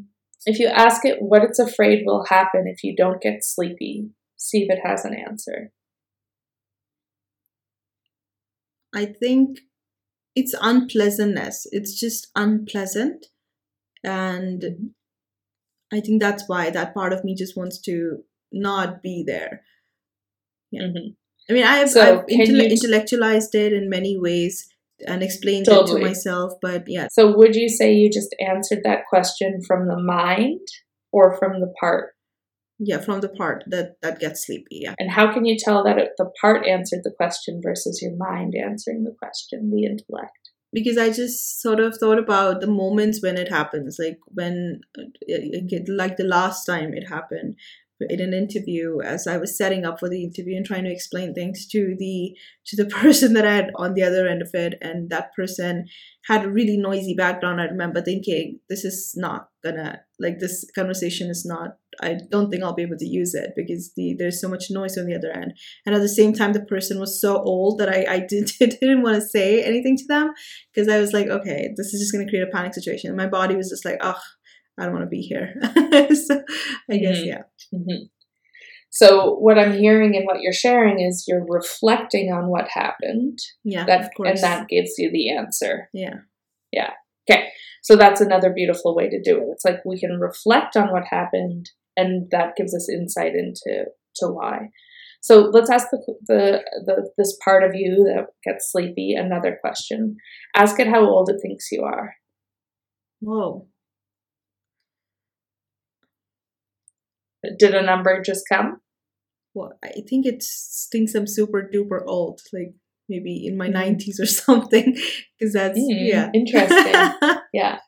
if you ask it what it's afraid will happen if you don't get sleepy, see if it has an answer. I think it's unpleasantness. It's just unpleasant. And I think that's why that part of me just wants to not be there. Yeah. Mhm. I mean, I've, So, I've intellectualized it in many ways and explained it to myself, but yeah, So would you say you just answered that question from the mind or from the part? Yeah, from the part that that gets sleepy. Yeah. And how can you tell that it, the part answered the question versus your mind answering the question, the intellect? because I just sort of thought about the moments when it happens, like when, uh, like the last time it happened in an interview, as I was setting up for the interview and trying to explain things to the to the person that I had on the other end of it, and that person had a really noisy background. I remember thinking, this is not gonna like this conversation is not. I don't think I'll be able to use it because the there's so much noise on the other end and at the same time the person was so old that i, I didn't, didn't want to say anything to them because i was like okay this is just going to create a panic situation and my body was just like oh i don't want to be here so i guess Mhm. yeah Mhm. So what I'm hearing and what you're sharing is you're reflecting on what happened, yeah that of course and that gives you the answer. yeah Yeah. Okay. So that's another beautiful way to do it. It's like we can reflect on what happened, and that gives us insight into to why. So let's ask the, the the this part of you that gets sleepy another question. Ask it how old it thinks you are. whoa Did a number just come? well i think it thinks i'm super duper old like maybe in my Mhm. 90s or something because that's Mm, yeah interesting. Yeah.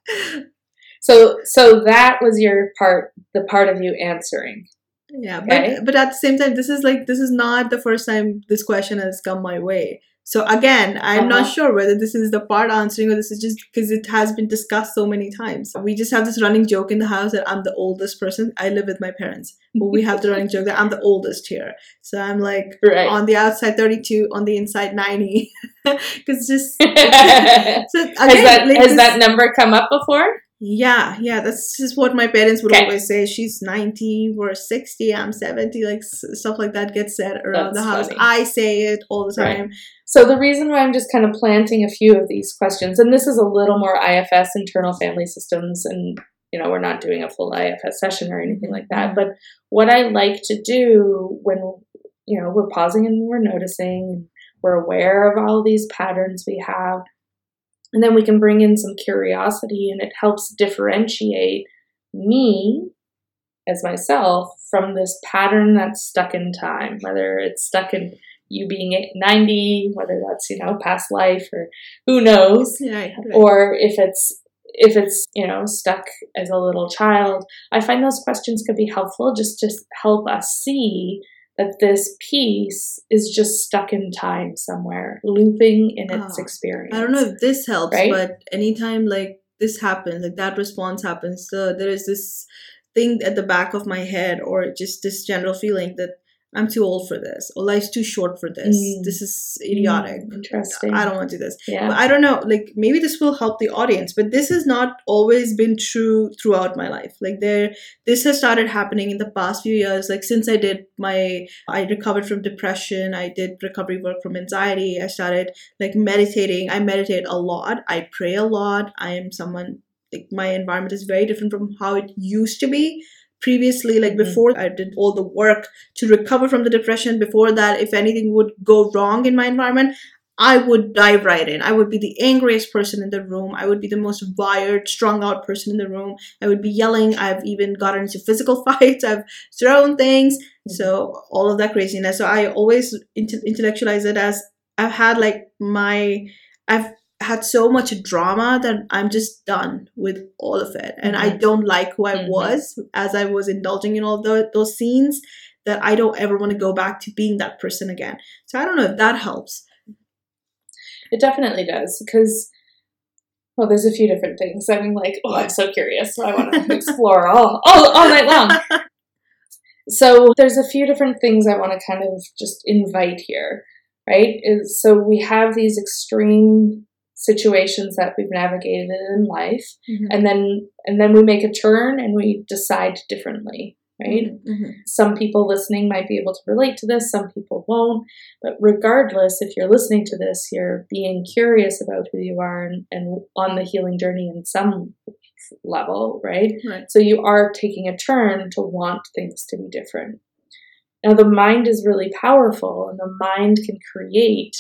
So so that was your part, the part of you answering. Yeah, Okay. but but at the same time, this is like this is not the first time this question has come my way. So again, I'm not Uh-huh. sure whether this is the part answering or this is just because it has been discussed so many times. We just have this running joke in the house that I'm the oldest person. I live with my parents, but we have the running joke that I'm the oldest here. So I'm like Right. on the outside 32, on the inside 90, because just has so again, that like has this- that number come up before? Yeah, yeah, that's just what my parents would Okay. always say. She's 90, we're 60, I'm 70, like stuff like that gets said around That's the house. funny. I say it all the Right. time. So the reason why I'm just kind of planting a few of these questions, and this is a little more IFS, internal family systems, and you know we're not doing a full IFS session or anything mm-hmm. like that. But what I like to do when you know we're pausing and we're noticing, we're aware of all these patterns we have, and then we can bring in some curiosity, and it helps differentiate me as myself from this pattern that's stuck in time, whether it's stuck in you being 90, whether that's, you know, past life or who knows, Yeah, or if it's if it's, you know, stuck as a little child. I find those questions could be helpful just to help us see that this piece is just stuck in time somewhere, looping in its Ah, experience. I don't know if this helps, Right? but anytime like this happens, like that response happens, so there is this thing at the back of my head or just this general feeling that I'm too old for this or life's too short for this. Mm. This is idiotic. Mm, interesting. I don't want to do this. Yeah. But I don't know, like maybe this will help the audience, but this has not always been true throughout my life. Like there this has started happening in the past few years. Like since I did my I recovered from depression, I did recovery work from anxiety, I started like meditating. I meditate a lot. I pray a lot. I am someone like my environment is very different from how it used to be previously like Mhm. before i did all the work to recover from the depression before that if anything would go wrong in my environment i would dive right in. I would be the angriest person in the room. I would be the most wired strung out person in the room. I would be yelling. I've even gotten into physical fights. I've thrown things. So all of that craziness. So i always inte- intellectualize it as i've had like my i've had so much drama that i'm just done with all of it and i Mhm. don't like who i Mhm. was as i was indulging in all tho- those scenes that i don't ever want to go back to being that person again so i don't know if that helps It definitely does because, well, there's a few different things. I mean, like, oh, I'm so curious. I want to explore all, all, all night long. So there's a few different things I want to kind of just invite here, right? Is so we have these extreme situations that we've navigated in life, and then and then we make a turn and we decide differently, right? Mhm. Some people listening might be able to relate to this, some people won't. But regardless, if you're listening to this, you're being curious about who you are and, and on the healing journey in some level, right? right So you are taking a turn to want things to be different. Now, the mind is really powerful, and the mind can create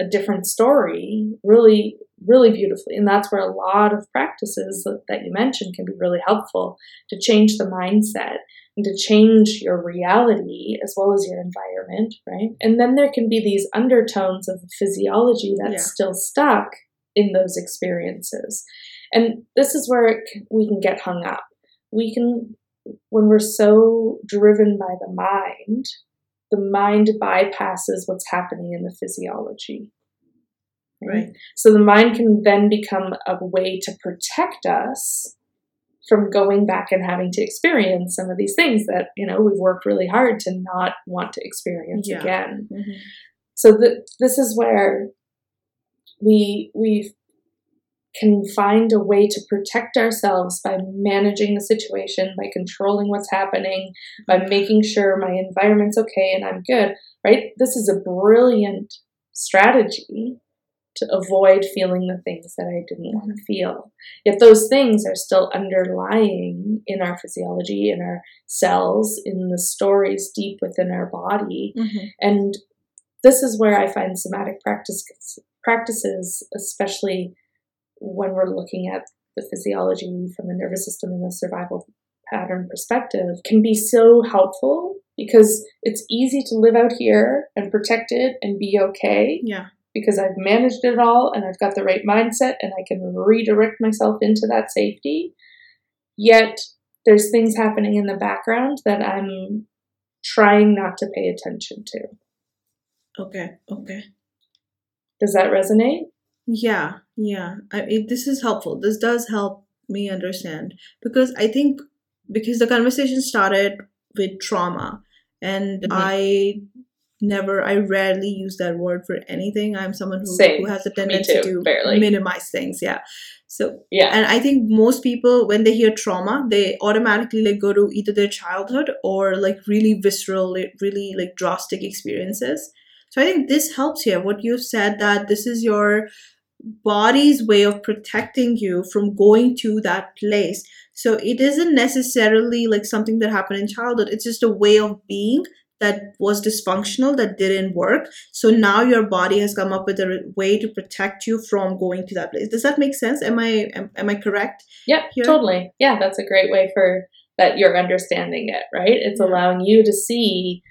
a different story really, really beautifully. And that's where a lot of practices that, that you mentioned can be really helpful to change the mindset and to change your reality as well as your environment, right? And then there can be these undertones of physiology that's Yeah. still stuck in those experiences. And this is where it, we can get hung up. We can, when we're so driven by the mind, the mind bypasses what's happening in the physiology. right So the mind can then become a way to protect us from going back and having to experience some of these things that, you know, we've worked really hard to not want to experience Yeah. again. Mhm. So th- this is where we we can find a way to protect ourselves by managing the situation, by controlling what's happening, by making sure my environment's okay and I'm good, right? This is a brilliant strategy to avoid feeling the things that I didn't want to feel. Yet those things are still underlying in our physiology, in our cells, in the stories deep within our body. Mhm. And this is where I find somatic practice practices, especially when we're looking at the physiology from the nervous system and the survival pattern perspective, can be so helpful because it's easy to live out here and protect it and be okay yeah because I've managed it all and I've got the right mindset and I can redirect myself into that safety. Yet there's things happening in the background that I'm trying not to pay attention to. okay okay Does that resonate? Yeah, yeah. I, it, this is helpful. This does help me understand because I think because the conversation started with trauma, and Mhm. I never, I rarely use that word for anything. I'm someone who, Same. who has a tendency too, to barely. minimize things. Yeah. So Yeah. and I think most people, when they hear trauma, they automatically like go to either their childhood or like really visceral, really like drastic experiences. So I think this helps here. What you've said that this is your body's way of protecting you from going to that place. So it isn't necessarily like something that happened in childhood. It's just a way of being that was dysfunctional that didn't work. So now your body has come up with a way to protect you from going to that place. Does that make sense? Am I am, am I correct? Yep, here? totally. Yeah, that's a great way for that you're understanding it, right? It's Yeah. allowing you to see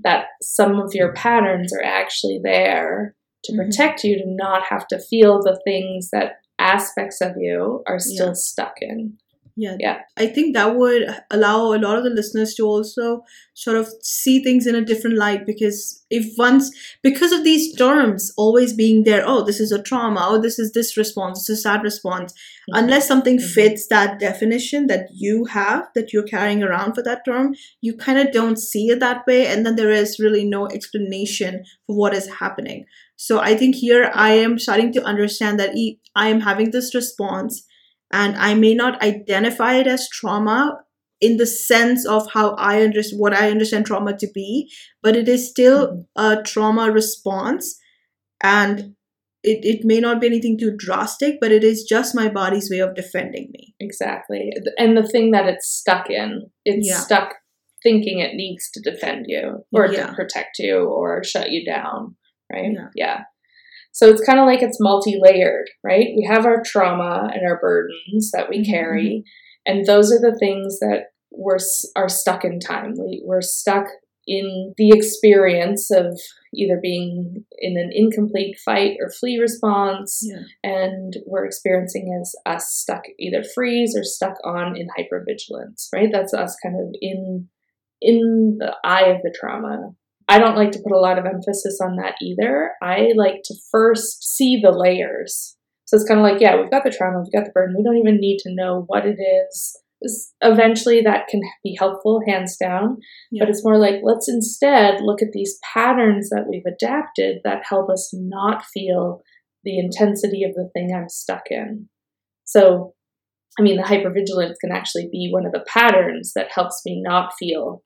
that some of your patterns are actually there to Mhm. protect you to not have to feel the things that aspects of you are still Yeah. stuck in. Yeah. Yeah. I think that would allow a lot of the listeners to also sort of see things in a different light because if once because of these terms always being there, oh, this is a trauma, oh, this is this response, this is that response, unless something Mhm. fits that definition that you have that you're carrying around for that term, you kind of don't see it that way, and then there is really no explanation for what is happening. So I think here I am starting to understand that i am having this response and I may not identify it as trauma in the sense of how I understand what I understand trauma to be, but it is still mm-hmm. a trauma response. And it, it may not be anything too drastic, but it is just my body's way of defending me. Exactly. And the thing that it's stuck in, it's Yeah. stuck thinking it needs to defend you or Yeah. to protect you or shut you down, right? Yeah. So it's kind of like it's multi layered, right? We have our trauma and our burdens that we Mhm, carry, and those are the things that we're are stuck in time. We, we're stuck in the experience of either being in an incomplete fight or flee response, Yeah. and we're experiencing as us stuck either freeze or stuck on in hypervigilance, right? That's us kind of in in the eye of the trauma. I don't like to put a lot of emphasis on that either. I like to first see the layers. So it's kind of like, yeah, we've got the trauma, we've got the burden. We don't even need to know what it is. Eventually, that can be helpful, hands down. Yeah. But it's more like, let's instead look at these patterns that we've adapted that help us not feel the intensity of the thing I'm stuck in. So, I mean, the hypervigilance can actually be one of the patterns that helps me not feel,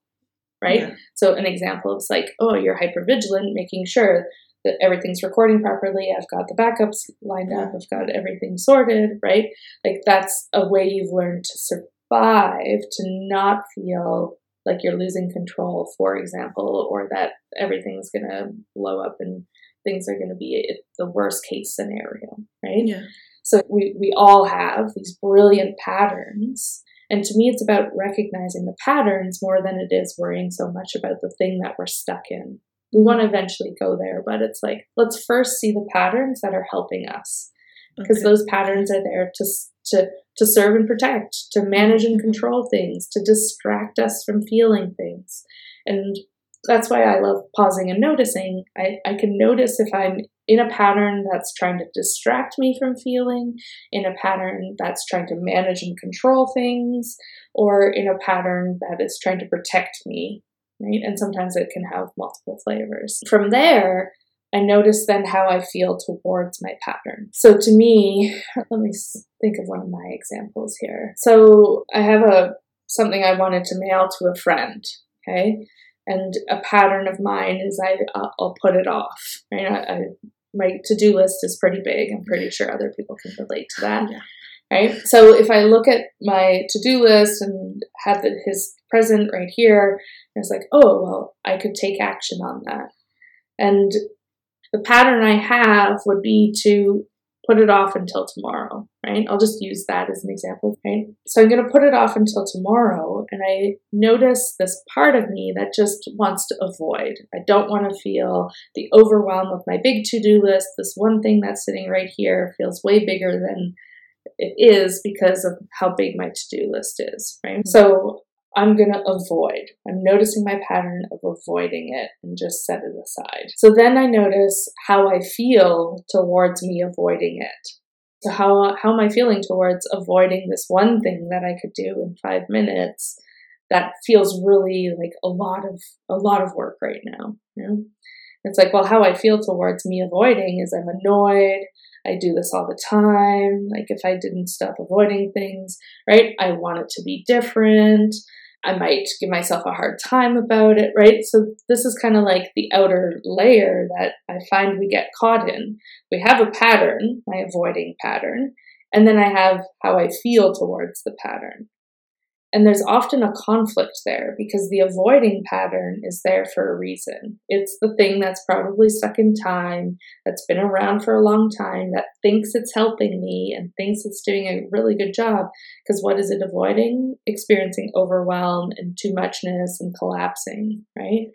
right? Yeah. So, an example is like, oh, you're hypervigilant, making sure that everything's recording properly. I've got the backups lined up. I've got everything sorted, right? Like, that's a way you've learned to survive, to not feel like you're losing control, for example, or that everything's going to blow up and things are going to be the worst case scenario, right? Yeah. So we, we all have these brilliant patterns. And to me, it's about recognizing the patterns more than it is worrying so much about the thing that we're stuck in. We mm-hmm. want to eventually go there, but it's like, let's first see the patterns that are helping us because Okay. those patterns are there to, to, to serve and protect, to manage and mm-hmm. control things, to distract us from feeling things. And that's why I love pausing and noticing. I, I can notice if I'm in a pattern that's trying to distract me from feeling, in a pattern that's trying to manage and control things, or in a pattern that is trying to protect me, right? And sometimes it can have multiple flavors. From there, I notice then how I feel towards my pattern. So to me, let me think of one of my examples here. So I have a something I wanted to mail to a friend, okay? And a pattern of mine is I I'll, I'll put it off. Right? I, I, my to do list is pretty big. I'm pretty sure other people can relate to that. Yeah. Right. So if I look at my to do list and have the, his present right here, it's like, oh well, I could take action on that. And the pattern I have would be to put it off until tomorrow, right? I'll just use that as an example, right? So I'm going to put it off until tomorrow, and I notice this part of me that just wants to avoid. I don't want to feel the overwhelm of my big to do list. This one thing that's sitting right here feels way bigger than it is because of how big my to do list is, right? Mm-hmm. So I'm going to avoid. I'm noticing my pattern of avoiding it and just set it aside. So then I notice how I feel towards me avoiding it. So how how am I feeling towards avoiding this one thing that I could do in 5 minutes that feels really like a lot of a lot of work right now, you know? It's like, well, how I feel towards me avoiding is I'm annoyed. I do this all the time. Like if I didn't stop avoiding things, right? I want it to be different. I might give myself a hard time about it, right? So this is kind of like the outer layer that I find we get caught in. We have a pattern, my avoiding pattern, and then I have how I feel towards the pattern. And there's often a conflict there because the avoiding pattern is there for a reason. It's the thing that's probably stuck in time, that's been around for a long time, that thinks it's helping me and thinks it's doing a really good job. Because what is it avoiding? Experiencing overwhelm and too muchness and collapsing, right?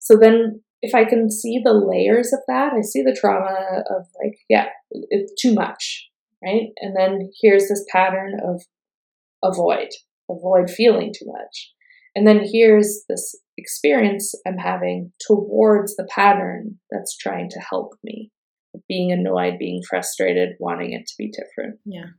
So then if I can see the layers of that, I see the trauma of like, yeah, it's too much, right? And then here's this pattern of avoid, avoid feeling too much. And then here's this experience I'm having towards the pattern that's trying to help me. Being annoyed, being frustrated, wanting it to be different. Yeah.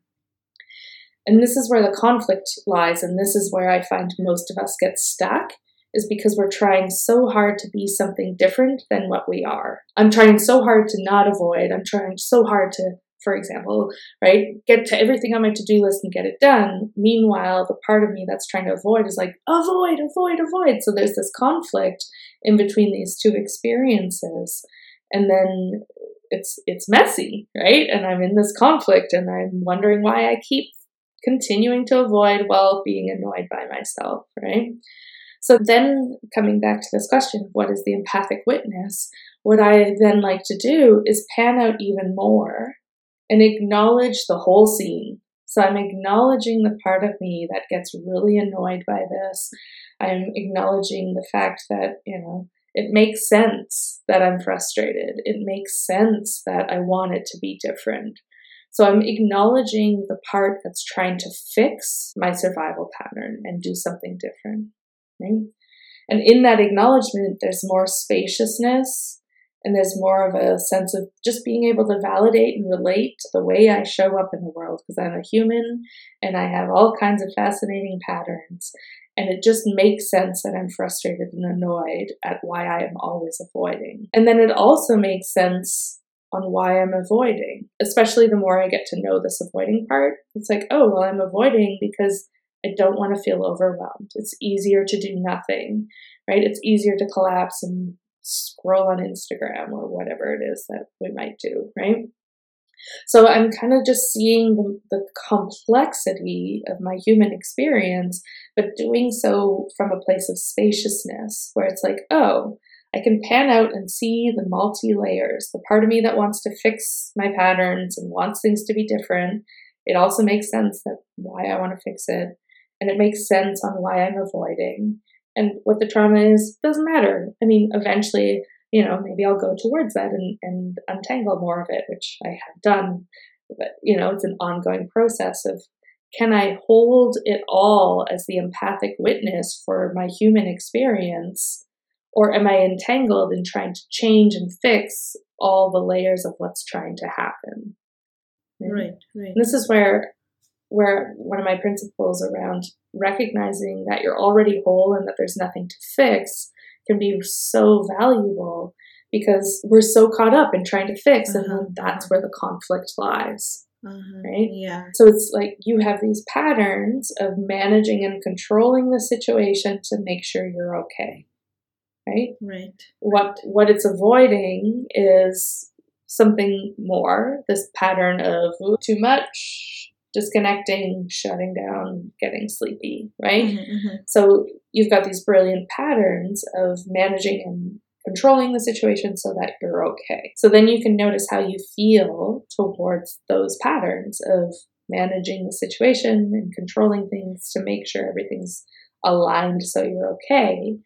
And this is where the conflict lies, and this is where I find most of us get stuck, is because we're trying so hard to be something different than what we are. I'm trying so hard to not avoid, I'm trying so hard to, for example, right, get to everything on my to do list and get it done. Meanwhile, the part of me that's trying to avoid is like, avoid, avoid, avoid. So there's this conflict in between these two experiences. And then it's it's messy, right? And I'm in this conflict and I'm wondering why I keep continuing to avoid while being annoyed by myself, right? So then coming back to this question what is the empathic witness, what I then like to do is pan out even more and acknowledge the whole scene. So I'm acknowledging the part of me that gets really annoyed by this. I'm acknowledging the fact that, you know, it makes sense that I'm frustrated. It makes sense that I want it to be different. So I'm acknowledging the part that's trying to fix my survival pattern and do something different. Right? And in that acknowledgement, there's more spaciousness and there's more of a sense of just being able to validate and relate the way I show up in the world because I'm a human and I have all kinds of fascinating patterns. And it just makes sense that I'm frustrated and annoyed at why I am always avoiding. And then it also makes sense on why I'm avoiding, especially the more I get to know this avoiding part. It's like, oh, well, I'm avoiding because I don't want to feel overwhelmed. It's easier to do nothing, right? It's easier to collapse and scroll on Instagram or whatever it is that we might do, right? So I'm kind of just seeing the, the, complexity of my human experience, but doing so from a place of spaciousness where it's like, oh, I can pan out and see the multi layers. The part of me that wants to fix my patterns and wants things to be different. It also makes sense that why I want to fix it. And it makes sense on why I'm avoiding. And what the trauma is doesn't matter. I mean, eventually you know, maybe I'll go towards that and, and untangle more of it, which I have done. But, you know, it's an ongoing process of can I hold it all as the empathic witness for my human experience? Or am I entangled in trying to change and fix all the layers of what's trying to happen? Right, right. And this is where where one of my principles around recognizing that you're already whole and that there's nothing to fix can be so valuable because we're so caught up in trying to fix, uh-huh. and then that's uh-huh. where the conflict lies. Uh-huh. Right? Yeah. So it's like you have these patterns of managing and controlling the situation to make sure you're okay. Right? Right. What what it's avoiding is something more, this pattern of too much, disconnecting, shutting down, getting sleepy, right? Mm-hmm, mm-hmm. So you've got these brilliant patterns of managing and controlling the situation so that you're okay. So then you can notice how you feel towards those patterns of managing the situation and controlling things to make sure everything's aligned so you're okay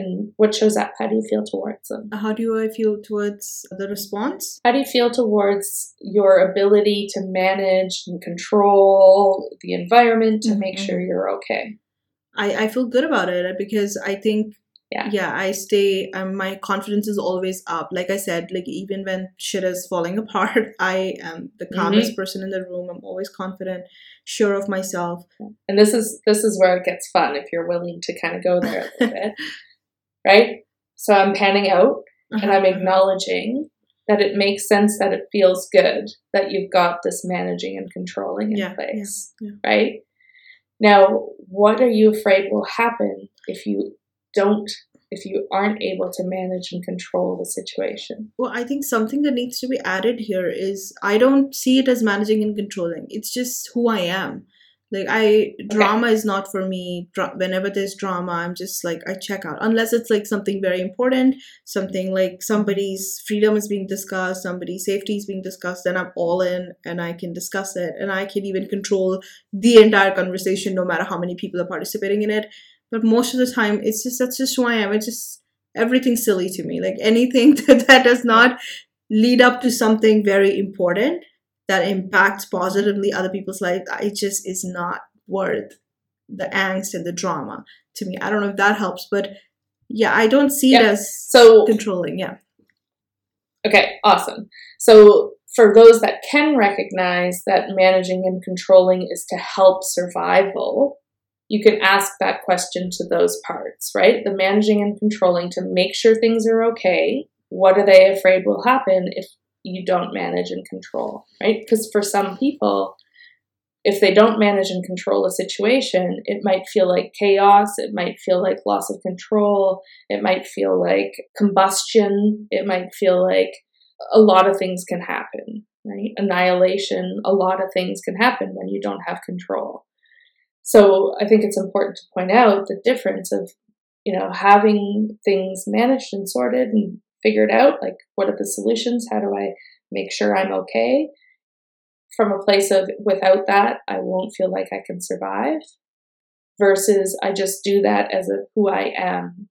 and what shows up? How do you feel towards them? How do i feel towards the response? How do you feel towards your ability to manage and control the environment to mm-hmm. make sure you're okay? I, I feel good about it because i think yeah. yeah i stay um, my confidence is always up. Like i said like even when shit is falling apart i am the calmest mm-hmm. person in the room. I'm always confident sure of myself. And this is this is where it gets fun if you're willing to kind of go there a little bit right? So I'm panning out uh-huh. and I'm uh-huh. acknowledging that it makes sense that it feels good that you've got this managing and controlling in yeah, place, yeah, yeah. right? Now, what are you afraid will happen if you don't if you aren't able to manage and control the situation? Well, I think something that needs to be added here is I don't see it as managing and controlling. It's just who I am like i drama okay. is not for me. Dra- whenever there's drama i'm just like i check out. Unless it's like something very important something like somebody's freedom is being discussed somebody's safety is being discussed then i'm all in and i can discuss it and i can even control the entire conversation no matter how many people are participating in it. But most of the time it's just that's just who i am. It's just everything silly to me. Like anything that, that does not lead up to something very important that impacts positively other people's life, it just is not worth the angst and the drama to me. I don't know if that helps, but yeah, I don't see yeah. it as so controlling. Yeah. Okay, awesome. So for those that can recognize that managing and controlling is to help survival, you can ask that question to those parts, right? The managing and controlling to make sure things are okay. What are they afraid will happen if you don't manage and control, right? Because for some people, if they don't manage and control a situation, it might feel like chaos, it might feel like loss of control, it might feel like combustion, it might feel like a lot of things can happen, right? Annihilation, a lot of things can happen when you don't have control. So I think it's important to point out the difference of, you know, having things managed and sorted and figured out, like what are the solutions? How do I make sure I'm okay? From a place of without that, I won't feel like I can survive versus I just do that as a who I am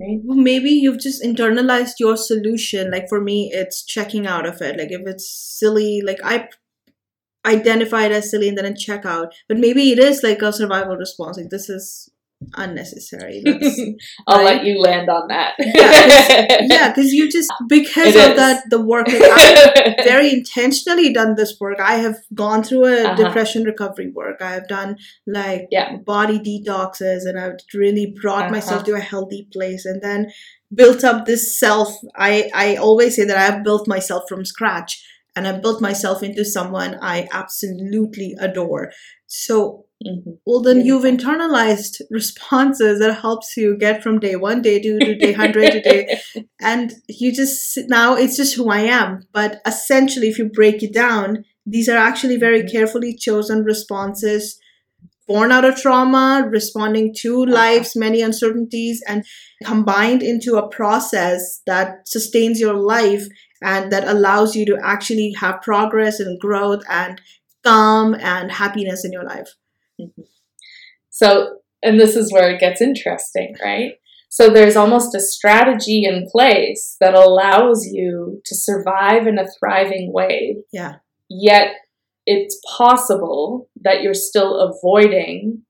Right? Well, maybe you've just internalized your solution. Like for me, it's checking out of it. Like if it's silly, like I identify it as silly and then I check out. But maybe it is like a survival response. Like this is unnecessary. I'll right? let you land on that. yeah, because yeah, you just because it of is. that the work like I've very intentionally done this work. I have gone through a uh-huh. depression recovery work. I have done like yeah. body detoxes, and I've really brought uh-huh. myself to a healthy place, and then built up this self. I I always say that I've built myself from scratch. And I built myself into someone I absolutely adore. So Mm-hmm. Well, then you've internalized responses that helps you get from day one, day two to day 100 to day. And you just, now it's just who I am. But essentially, if you break it down, these are actually very mm-hmm. carefully chosen responses born out of trauma, responding to uh-huh. life's many uncertainties, and combined into a process that sustains your life and that allows you to actually have progress and growth and calm and happiness in your life. Mm-hmm. So, and this is where it gets interesting, right? So there's almost a strategy in place that allows you to survive in a thriving way. Yeah. Yet it's possible that you're still avoiding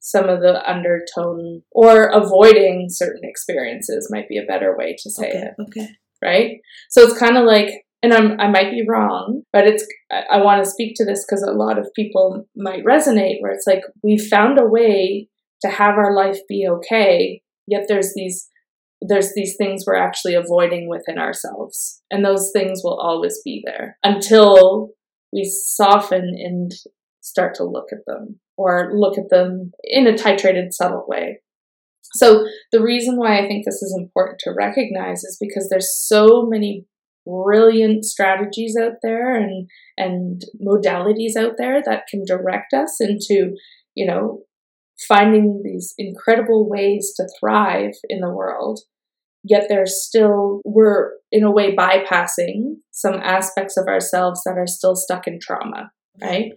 some of the undertone or avoiding certain experiences might be a better way to say okay, it. Okay. Right? So it's kind of like and I'm, I might be wrong, but it's I, want to speak to this because a lot of people might resonate where it's like we found a way to have our life be okay, yet there's these there's these things we're actually avoiding within ourselves, and those things will always be there until we soften and start to look at them or look at them in a titrated, subtle way. So the reason why I think this is important to recognize is because there's so many brilliant strategies out there and and modalities out there that can direct us into you know finding these incredible ways to thrive in the world. Yet there's still we're in a way bypassing some aspects of ourselves that are still stuck in trauma right?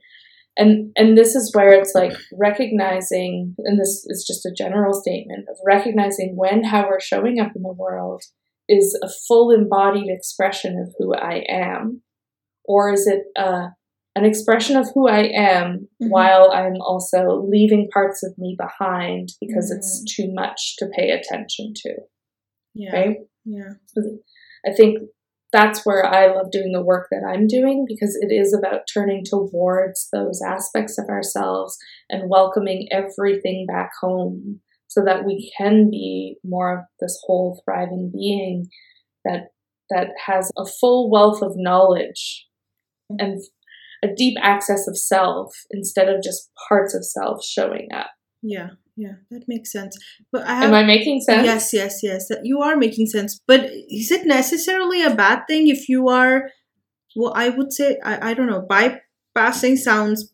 And and this is where it's like recognizing and this is just a general statement of recognizing when how we're showing up in the world is a full embodied expression of who I am? Or is it uh, an expression of who I am mm-hmm. while I'm also leaving parts of me behind because mm-hmm. it's mm. too much to pay attention to? Yeah. Right? Yeah. I think that's where I love doing the work that I'm doing because it is about turning towards those aspects of ourselves and welcoming everything back home so that we can be more of this whole thriving being that that has a full wealth of knowledge and a deep access of self instead of just parts of self showing up. Yeah, yeah, that makes sense. But I have, am I making sense? Yes, yes, yes. You are making sense. But is it necessarily a bad thing if you are? Well, I would say I, I don't know. Bypassing sounds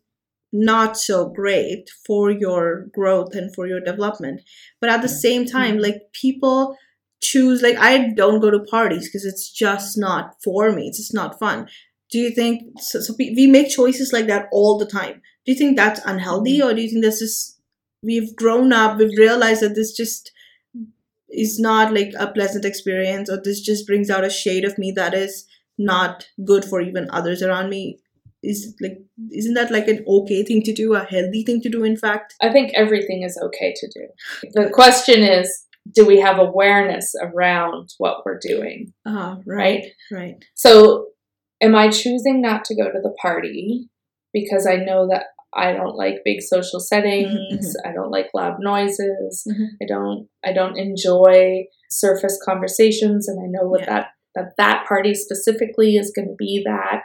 not so great for your growth and for your development. But at the same time mm-hmm. like people choose like i don't go to parties because it's just not for me. It's just not fun. Do you think so, so, we make choices like that all the time. Do you think that's unhealthy mm-hmm. or do you think this is we've grown up we've realized that this just is not like a pleasant experience or this just brings out a shade of me that is not good for even others around me is like isn't that like an okay thing to do a healthy thing to do in fact i think everything is okay to do the question is do we have awareness around what we're doing uh, right right so am i choosing not to go to the party because i know that i don't like big social settings mm-hmm. i don't like loud noises mm-hmm. i don't i don't enjoy surface conversations and i know what yeah. that that that party specifically is going to be that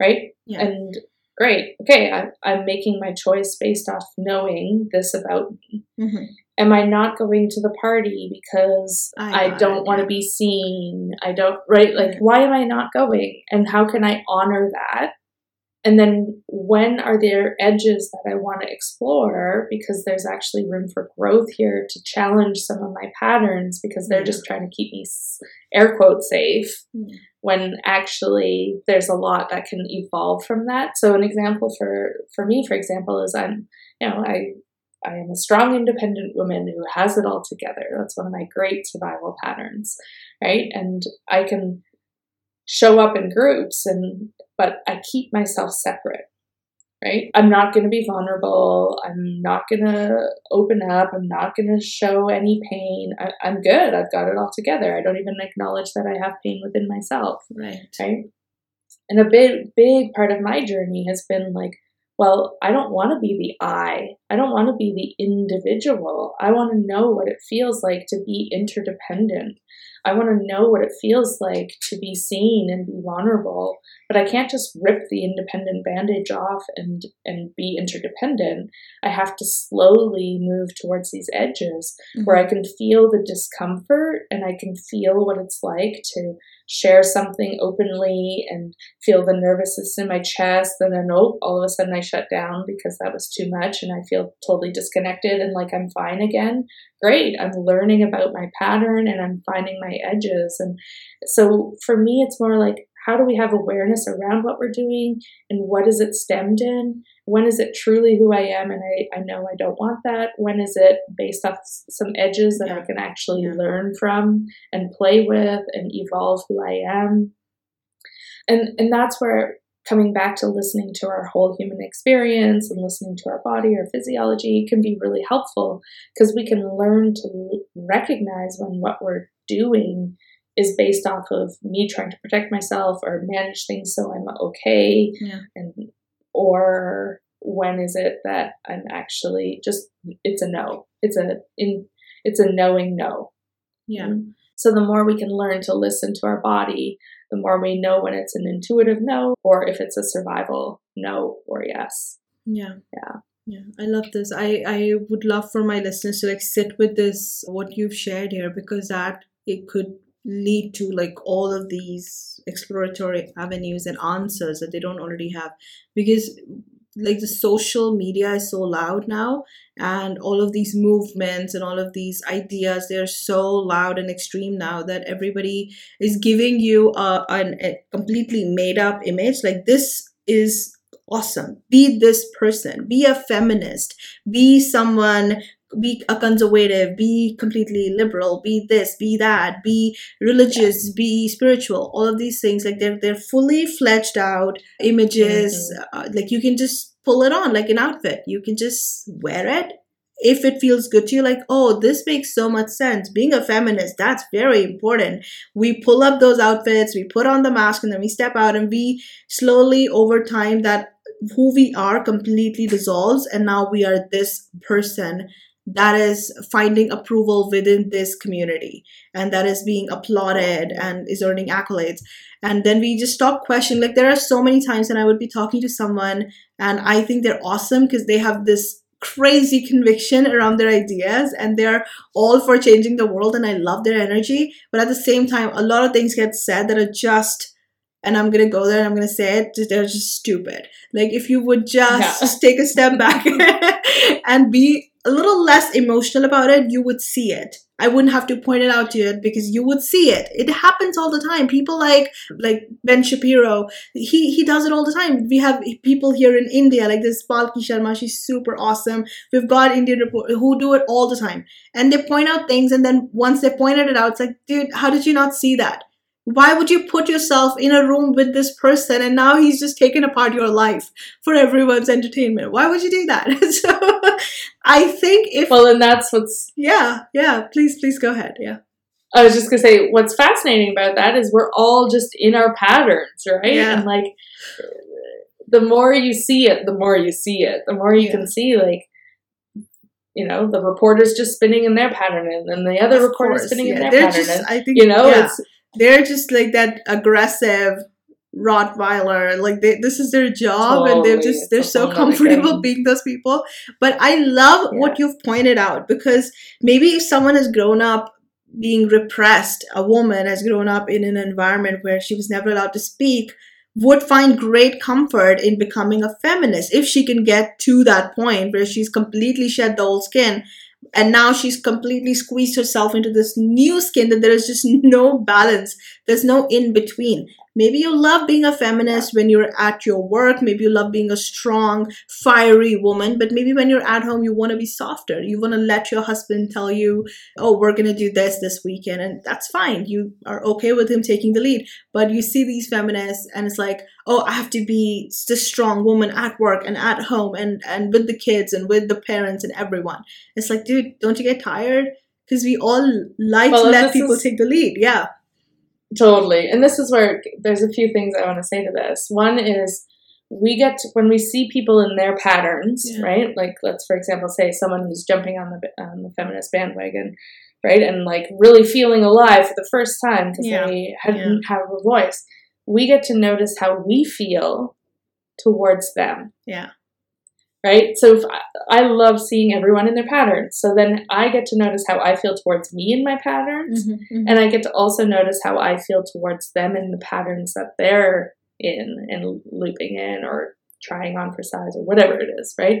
right? Yeah. And great, okay, I, I'm making my choice based off knowing this about me. Mm-hmm. am I not going to the party because I I, don't want to yeah. be seen? I don't, right? Like, Yeah. why am I not going? And how can I honor that? And then when are there edges that I want to explore? Because there's actually room for growth here to challenge some of my patterns because they're hmm. just trying to keep me, air quote, safe Yeah. when actually there's a lot that can evolve from that. So an example for for me, for example, is I'm you know I I am a strong, independent woman who has it all together. That's one of my great survival patterns, right? And I can show up in groups, and but I keep myself separate. Right? I'm not going to be vulnerable. I'm not going to open up. I'm not going to show any pain. I, I'm good. I've got it all together. I don't even acknowledge that I have pain within myself Right. right? And a big, big part of my journey has been like, well, I don't want to be the I. I don't want to be the individual. I want to know what it feels like to be interdependent. I want to know what it feels like to be seen and be vulnerable. But I can't just rip the independent bandage off and and be interdependent. I have to slowly move towards these edges where I mm-hmm. can feel the discomfort and I can feel what it's like to share something openly and feel the nervousness in my chest and then oh all of a sudden I shut down because that was too much and I feel totally disconnected and like I'm fine again. Great. I'm learning about my pattern and I'm finding my edges and so for me it's more like how do we have awareness around what we're doing and what is it stemmed in when is it truly who I am and I, I know I don't want that? When is it based off some edges that I can actually Yeah. learn from and play with and evolve who I am? And and that's where coming back to listening to our whole human experience and listening to our body, our physiology can be really helpful because we can learn to recognize when what we're doing is based off of me trying to protect myself or manage things so I'm okay Yeah. and or when is it that I'm actually just it's a no. It's a in it's a knowing no. Yeah. Mm-hmm. So the more we can learn to listen to our body, the more we know when it's an intuitive no or if it's a survival no or yes. Yeah. Yeah. Yeah. I love this. I, I would love for my listeners to like sit with this, what you've shared here, because that it could lead to like all of these exploratory avenues and answers that they don't already have. Because like the social media is so loud now and all of these movements and all of these ideas they're so loud and extreme now that everybody is giving you a, an, a completely made up image like this is awesome. Be this person. Be a feminist. Be someone be a conservative be completely liberal be this be that be religious be spiritual all of these things like they're they're fully fledged out images uh, like you can just pull it on like an outfit. You can just wear it. If it feels good to you like oh this makes so much sense. Being a feminist that's very important. We pull up those outfits we put on the mask and then we step out and we slowly over time that who we are completely dissolves and now we are this person that is finding approval within this community and that is being applauded and is earning accolades. And then we just stop questioning. Like there are so many times when i would be talking to someone and i think they're awesome because they have this crazy conviction around their ideas and they're all for changing the world and i love their energy. But at the same time a lot of things get said that are just and i'm gonna go there and i'm gonna say it they're just stupid. Like if you would just Yeah. take a step back and be a little less emotional about it you would see it. I wouldn't have to point it out to you because you would see it. It happens all the time. People like like ben shapiro he he does it all the time. We have people here in india like this palki sharma she's super awesome. We've got indian report who do it all the time. And they point out things and then once they pointed it out it's like dude how did you not see that? Why would you put yourself in a room with this person and now he's just taken apart your life for everyone's entertainment? Why would you do that? So i think if Well, and that's what's yeah yeah please please go ahead yeah I was just gonna say what's fascinating about that is we're all just in our patterns, right? Yeah. And like the more you see it, the more you see it. The more you Yeah. can see like you know, the reporter's just spinning in their pattern and then the other Of reporter's course, spinning yeah. in their they're pattern. just and, i think you know, yeah. it's they're just like that aggressive Rottweiler. Like they, this is their job, and they're just they're so comfortable being those people. But I love Yeah. what you've pointed out because maybe if someone has grown up being repressed, a woman has grown up in an environment where she was never allowed to speak, would find great comfort in becoming a feminist if she can get to that point where she's completely shed the old skin and now she's completely squeezed herself into this new skin that there is just no balance there's no in between maybe you love being a feminist when you're at your work. Maybe you love being a strong fiery woman. But maybe when you're at home you want to be softer. You want to let your husband tell you oh we're going to do this this weekend and that's fine. You are okay with him taking the lead. But you see these feminists and it's like oh i have to be this strong woman at work and at home and and with the kids and with the parents and everyone. It's like dude don't you get tired? Because we all like Well, to let people is- take the lead. Yeah Totally. And this is where there's a few things I want to say to this. One is we get to, when we see people in their patterns, Yeah. right? Like let's for example say someone who's jumping on the on the feminist bandwagon, right? And like really feeling alive for the first time because Yeah. they hadn't have a voice. We get to notice how we feel towards them yeah right? So if I, I love seeing everyone in their patterns. So then I get to notice how I feel towards me in my patterns, Mhm, and I get to also notice how I feel towards them in the patterns that they're in and looping in or trying on for size or whatever it is, right?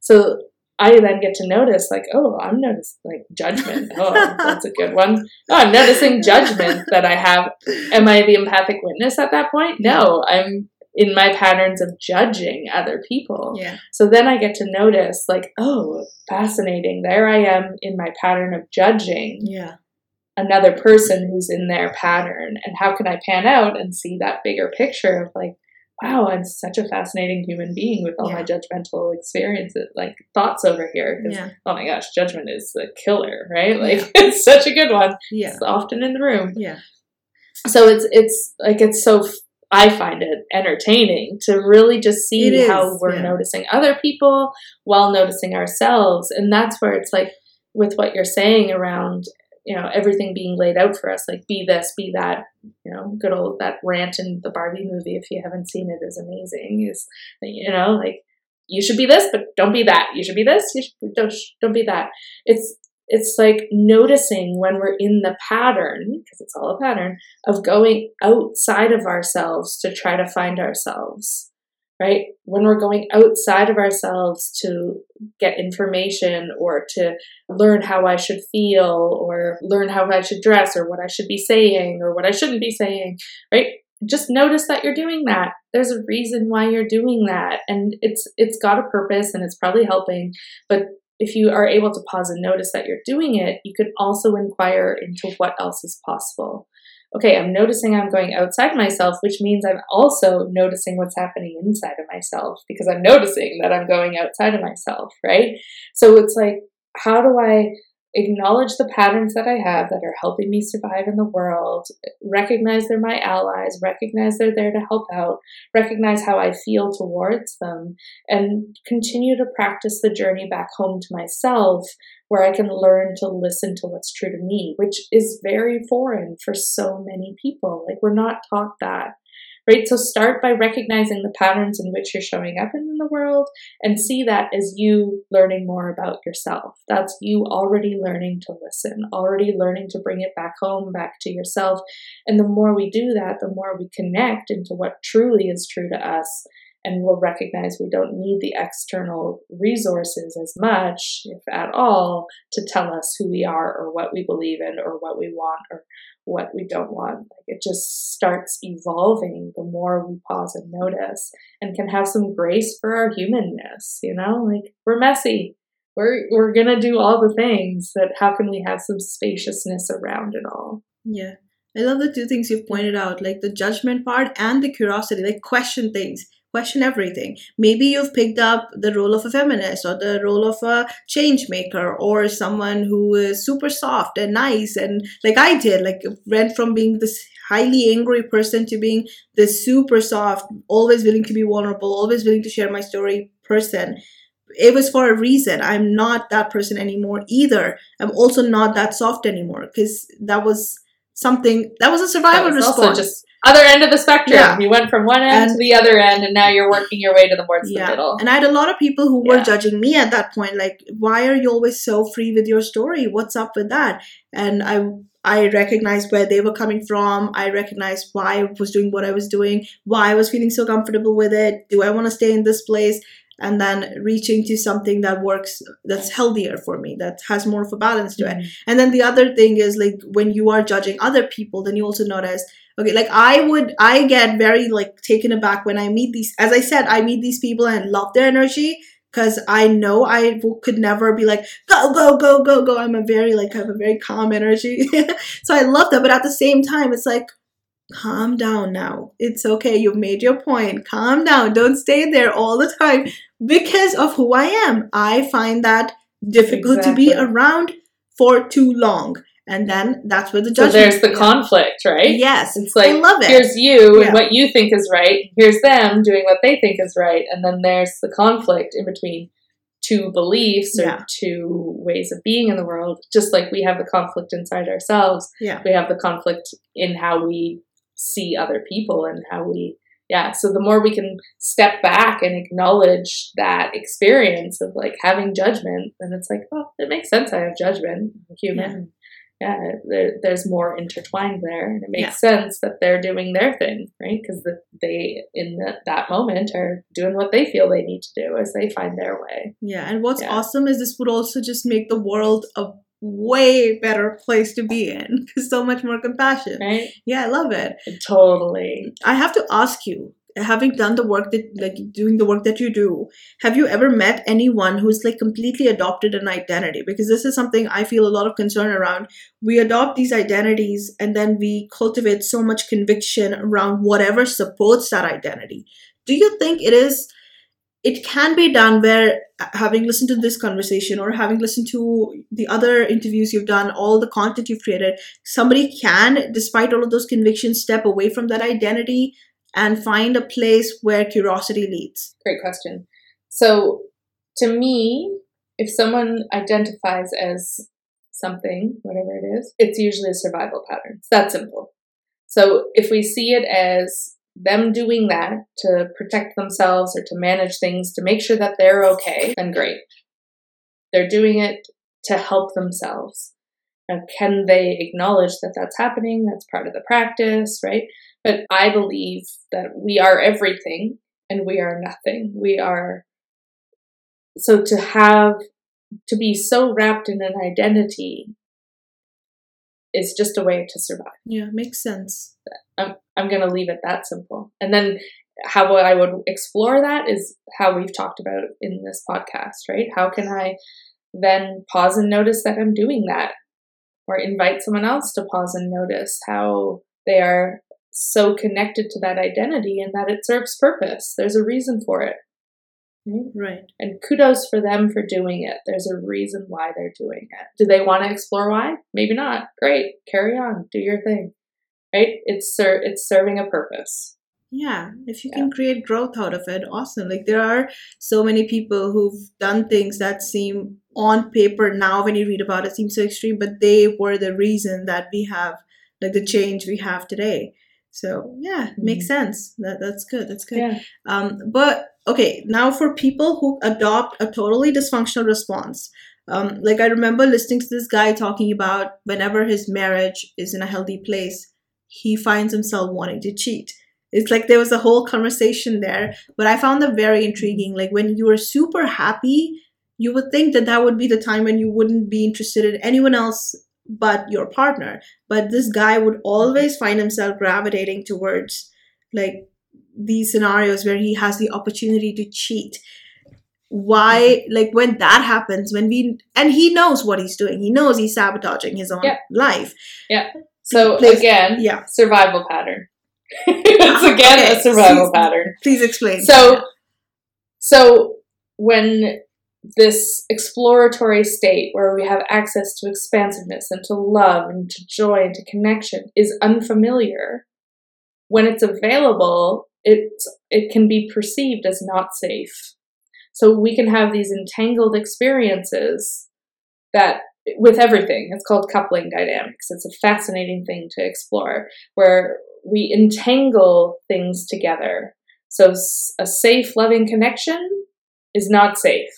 So I then get to notice, like, oh, I'm noticing like judgment. Oh, that's a good one. Oh, I'm noticing judgment that I have. Am I the empathic witness at that point? No, I'm in my patterns of judging other people. yeah So then I get to notice, like, oh, fascinating. There I am in my pattern of judging yeah another person who's in their pattern. And how can I pan out and see that bigger picture of, like, wow, I'm such a fascinating human being with all my judgmental experiences, like thoughts over here. yeah oh my gosh, judgment is the killer, right? Like, it's such a good one. yeah It's often in the room yeah so it's it's like it's so I find it entertaining to really just see is, how we're yeah. noticing other people while noticing ourselves. And that's where it's like with what you're saying around you know everything being laid out for us like be this be that you know good old that rant in the Barbie movie if you haven't seen it is amazing is you know like you should be this but don't be that. You should be this you should, don't don't be that. It's it's like noticing when we're in the pattern because it's all a pattern of going outside of ourselves to try to find ourselves, right? When we're going outside of ourselves to get information or to learn how I should feel or learn how I should dress or what I should be saying or what I shouldn't be saying, right? Just notice that you're doing that. There's a reason why you're doing that and it's it's got a purpose and it's probably helping, but if you are able to pause and notice that you're doing it, you can also inquire into what else is possible. Okay, I'm noticing I'm going outside myself, which means I'm also noticing what's happening inside of myself because I'm noticing that I'm going outside of myself, right? So it's like, how do I acknowledge the patterns that I have that are helping me survive in the world, recognize they're my allies, recognize they're there to help out, recognize how I feel towards them, and continue to practice the journey back home to myself where I can learn to listen to what's true to me, which is very foreign for so many people. Like, we're not taught that. Right? So start by recognizing the patterns in which you're showing up in the world and see that as you learning more about yourself. That's you already learning to listen, already learning to bring it back home, back to yourself. And the more we do that, the more we connect into what truly is true to us and we'll recognize we don't need the external resources as much, if at all, to tell us who we are or what we believe in or what we want or what we don't want. Like it just starts evolving the more we pause and notice and can have some grace for our humanness, you know? Like we're messy. We're we're gonna do all the things, but how can we have some spaciousness around it all? Yeah. I love the two things you've pointed out, like the judgment part and the curiosity, like question things, question everything. Maybe you've picked up the role of a feminist or the role of a change maker or someone who is super soft and nice and like I did, like went from being this highly angry person to being this super soft, always willing to be vulnerable, always willing to share my story person it was for a reason. I'm not that person anymore either. I'm also not that soft anymore because that was something that was a survival was response. Other end of the spectrum. Yeah. You went from one end to the other end, and now you're working your way to the towards the middle. And I had a lot of people who were Yeah. judging me at that point, like, why are you always so free with your story? What's up with that? And I I recognized where they were coming from. I recognized why I was doing what I was doing, why I was feeling so comfortable with it. Do I want to stay in this place? And then reaching to something that works, that's healthier for me, that has more of a balance to it. Mm-hmm. And then the other thing is like when you are judging other people, then you also notice, okay, like I would, I get very like taken aback when I meet these, as I said, I meet these people and love their energy because I know I w- could never be like, go, go, go, go, go. I'm a very, like, I have a very calm energy. so I love that. But at the same time, it's like, calm down now. It's okay. You've made your point. Calm down. Don't stay there all the time because of who I am. I find that difficult to be around for too long. And then that's where the So there's the yeah. conflict, right? Yes. It's like I love it. here's you Yeah. and what you think is right. Here's them doing what they think is right, and then there's the conflict in between two beliefs or Yeah. two ways of being in the world. Just like we have the conflict inside ourselves, Yeah. we have the conflict in how we see other people and how we. Yeah, so the more we can step back and acknowledge that experience of like having judgment, then it's like, oh, it makes sense. I have judgment, I'm human. Yeah, Uh, there, there's more intertwined there, and it makes sense that they're doing their thing, right? Because the, they, in that that moment, are doing what they feel they need to do as they find their way. Yeah, and what's Yeah. awesome is this would also just make the world a way better place to be in because so much more compassion. Right? Yeah, I love it. Totally. I have to ask you, having done the work that like doing the work that you do, have you ever met anyone who's like completely adopted an identity? Because this is something I feel a lot of concern around. We adopt these identities and then we cultivate so much conviction around whatever supports that identity. Do you think it is it can be done where uh, having listened to this conversation or having listened to the other interviews you've done all the content you've created somebody can despite all of those convictions step away from that identity and find a place where curiosity leads Great question. So, to me, if someone identifies as something, whatever it is, it's usually a survival pattern. It's that simple. So, if we see it as them doing that to protect themselves or to manage things to make sure that they're okay, then great. They're doing it to help themselves. Now, can they acknowledge that that's happening? That's part of the practice, right? But I believe that we are everything and we are nothing. We are. So to have, to be so wrapped in an identity is just a way to survive. yeah makes sense I'm, I'm going to leave it that simple. And then how I would explore that is how we've talked about in this podcast, right? How can I then pause and notice that I'm doing that? Or invite someone else to pause and notice how they are so connected to that identity and that it serves purpose. There's a reason for it. Right? And kudos for them for doing it. There's a reason why they're doing it. Do they want to explore why? Maybe not. Great. Carry on. Do your thing. Right? It's ser- it's serving a purpose. yeah if you can create growth out of it awesome like there are so many people who've done things that seem on paper now when you read about it seems so extreme but they were the reason that we have like the change we have today so yeah makes sense. That that's good that's good. Yeah. um but okay now for people who adopt a totally dysfunctional response. Um like i remember listening to this guy talking about whenever his marriage is in a healthy place he finds himself wanting to cheat. It's like there was a whole conversation there but i found that very intriguing. Like when you are super happy you would think that that would be the time when you wouldn't be interested in anyone else but your partner. But this guy would always find himself gravitating towards like these scenarios where he has the opportunity to cheat. Why mm-hmm. like when that happens when we and he knows what he's doing. He knows he's sabotaging his own Yeah. life. Yeah. So Please- again, yeah. survival pattern. it's ah, again Okay, a survival please- pattern. please explain. So, so when this exploratory state where we have access to expansiveness and to love and to joy and to connection is unfamiliar, when it's available, it's it can be perceived as not safe. So we can have these entangled experiences that with everything. It's called coupling dynamics. It's a fascinating thing to explore where we entangle things together. So a safe, loving connection is not safe.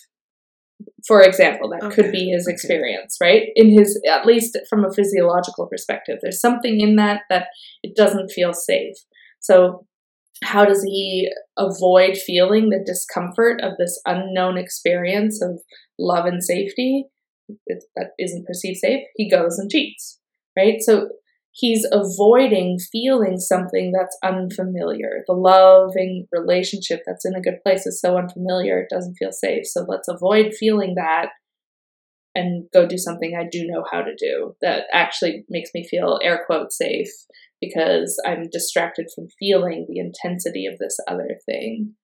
For example, that okay. could be his experience, okay. right? In his, at least from a physiological perspective, there's something in that that it doesn't feel safe. So, how does he avoid feeling the discomfort of this unknown experience of love and safety that isn't perceived safe? He goes and cheats, right? So, he's avoiding feeling something that's unfamiliar. The loving relationship that's in a good place is so unfamiliar, it doesn't feel safe. So let's avoid feeling that and go do something I do know how to do that actually makes me feel air quote safe because I'm distracted from feeling the intensity of this other thing.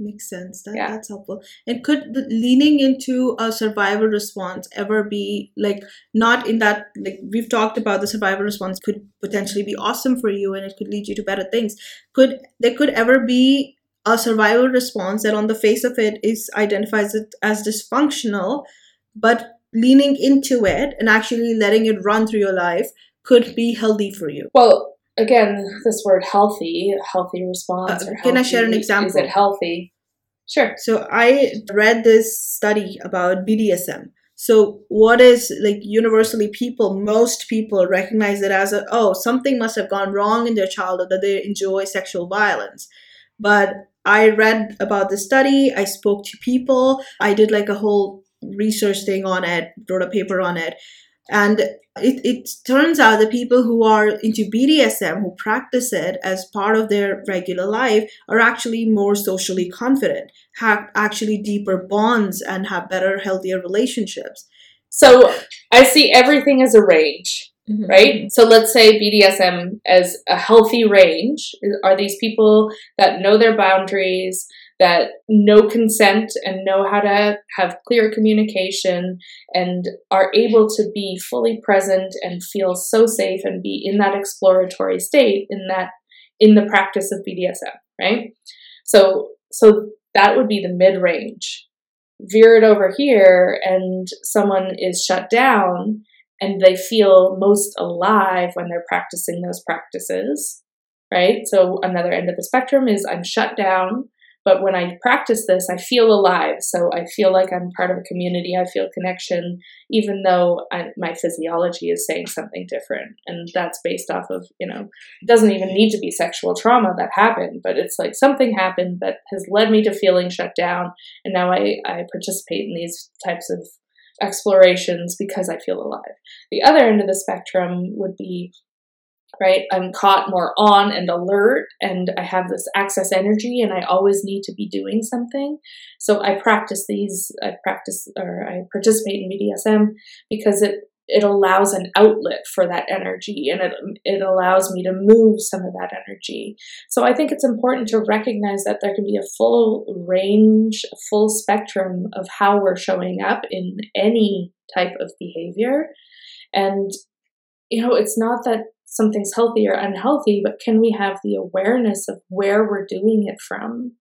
Makes sense. That, yeah. That's helpful. And could the leaning into a survival response ever be like not in that like we've talked about the survival response could potentially be awesome for you and it could lead you to better things. Could there could ever be a survival response that on the face of it is identifies it as dysfunctional, but leaning into it and actually letting it run through your life could be healthy for you? Well, again, this word healthy, healthy response. Uh, can I share an example? Is it healthy? Sure. So I read this study about BDSM. So what is like universally people, most people recognize it as a oh something must have gone wrong in their childhood that they enjoy sexual violence. But I read about the study, I spoke to people, I did like a whole research thing on it, wrote a paper on it. And it, it turns out that people who are into BDSM, who practice it as part of their regular life, are actually more socially confident, have actually deeper bonds, and have better, healthier relationships. So I see everything as a range, mm-hmm. right? So let's say BDSM as a healthy range are these people that know their boundaries, that know consent and know how to have clear communication and are able to be fully present and feel so safe and be in that exploratory state in that in the practice of BDSM, right? So so that would be the mid range. Veer it over here and someone is shut down and they feel most alive when they're practicing those practices, right? So another end of the spectrum is I'm shut down but when I practice this, I feel alive. So I feel like I'm part of a community. I feel connection, even though I, my physiology is saying something different. And that's based off of, you know, it doesn't even need to be sexual trauma that happened, but it's like something happened that has led me to feeling shut down. And now I, I participate in these types of explorations because I feel alive. The other end of the spectrum would be right? I'm caught more on and alert, and I have this access energy, and I always need to be doing something. So I practice these, I practice or I participate in BDSM because it it allows an outlet for that energy and it, it allows me to move some of that energy. So I think it's important to recognize that there can be a full range, full spectrum of how we're showing up in any type of behavior. And, you know, it's not that something's healthy or unhealthy, but can we have the awareness of where we're doing it from?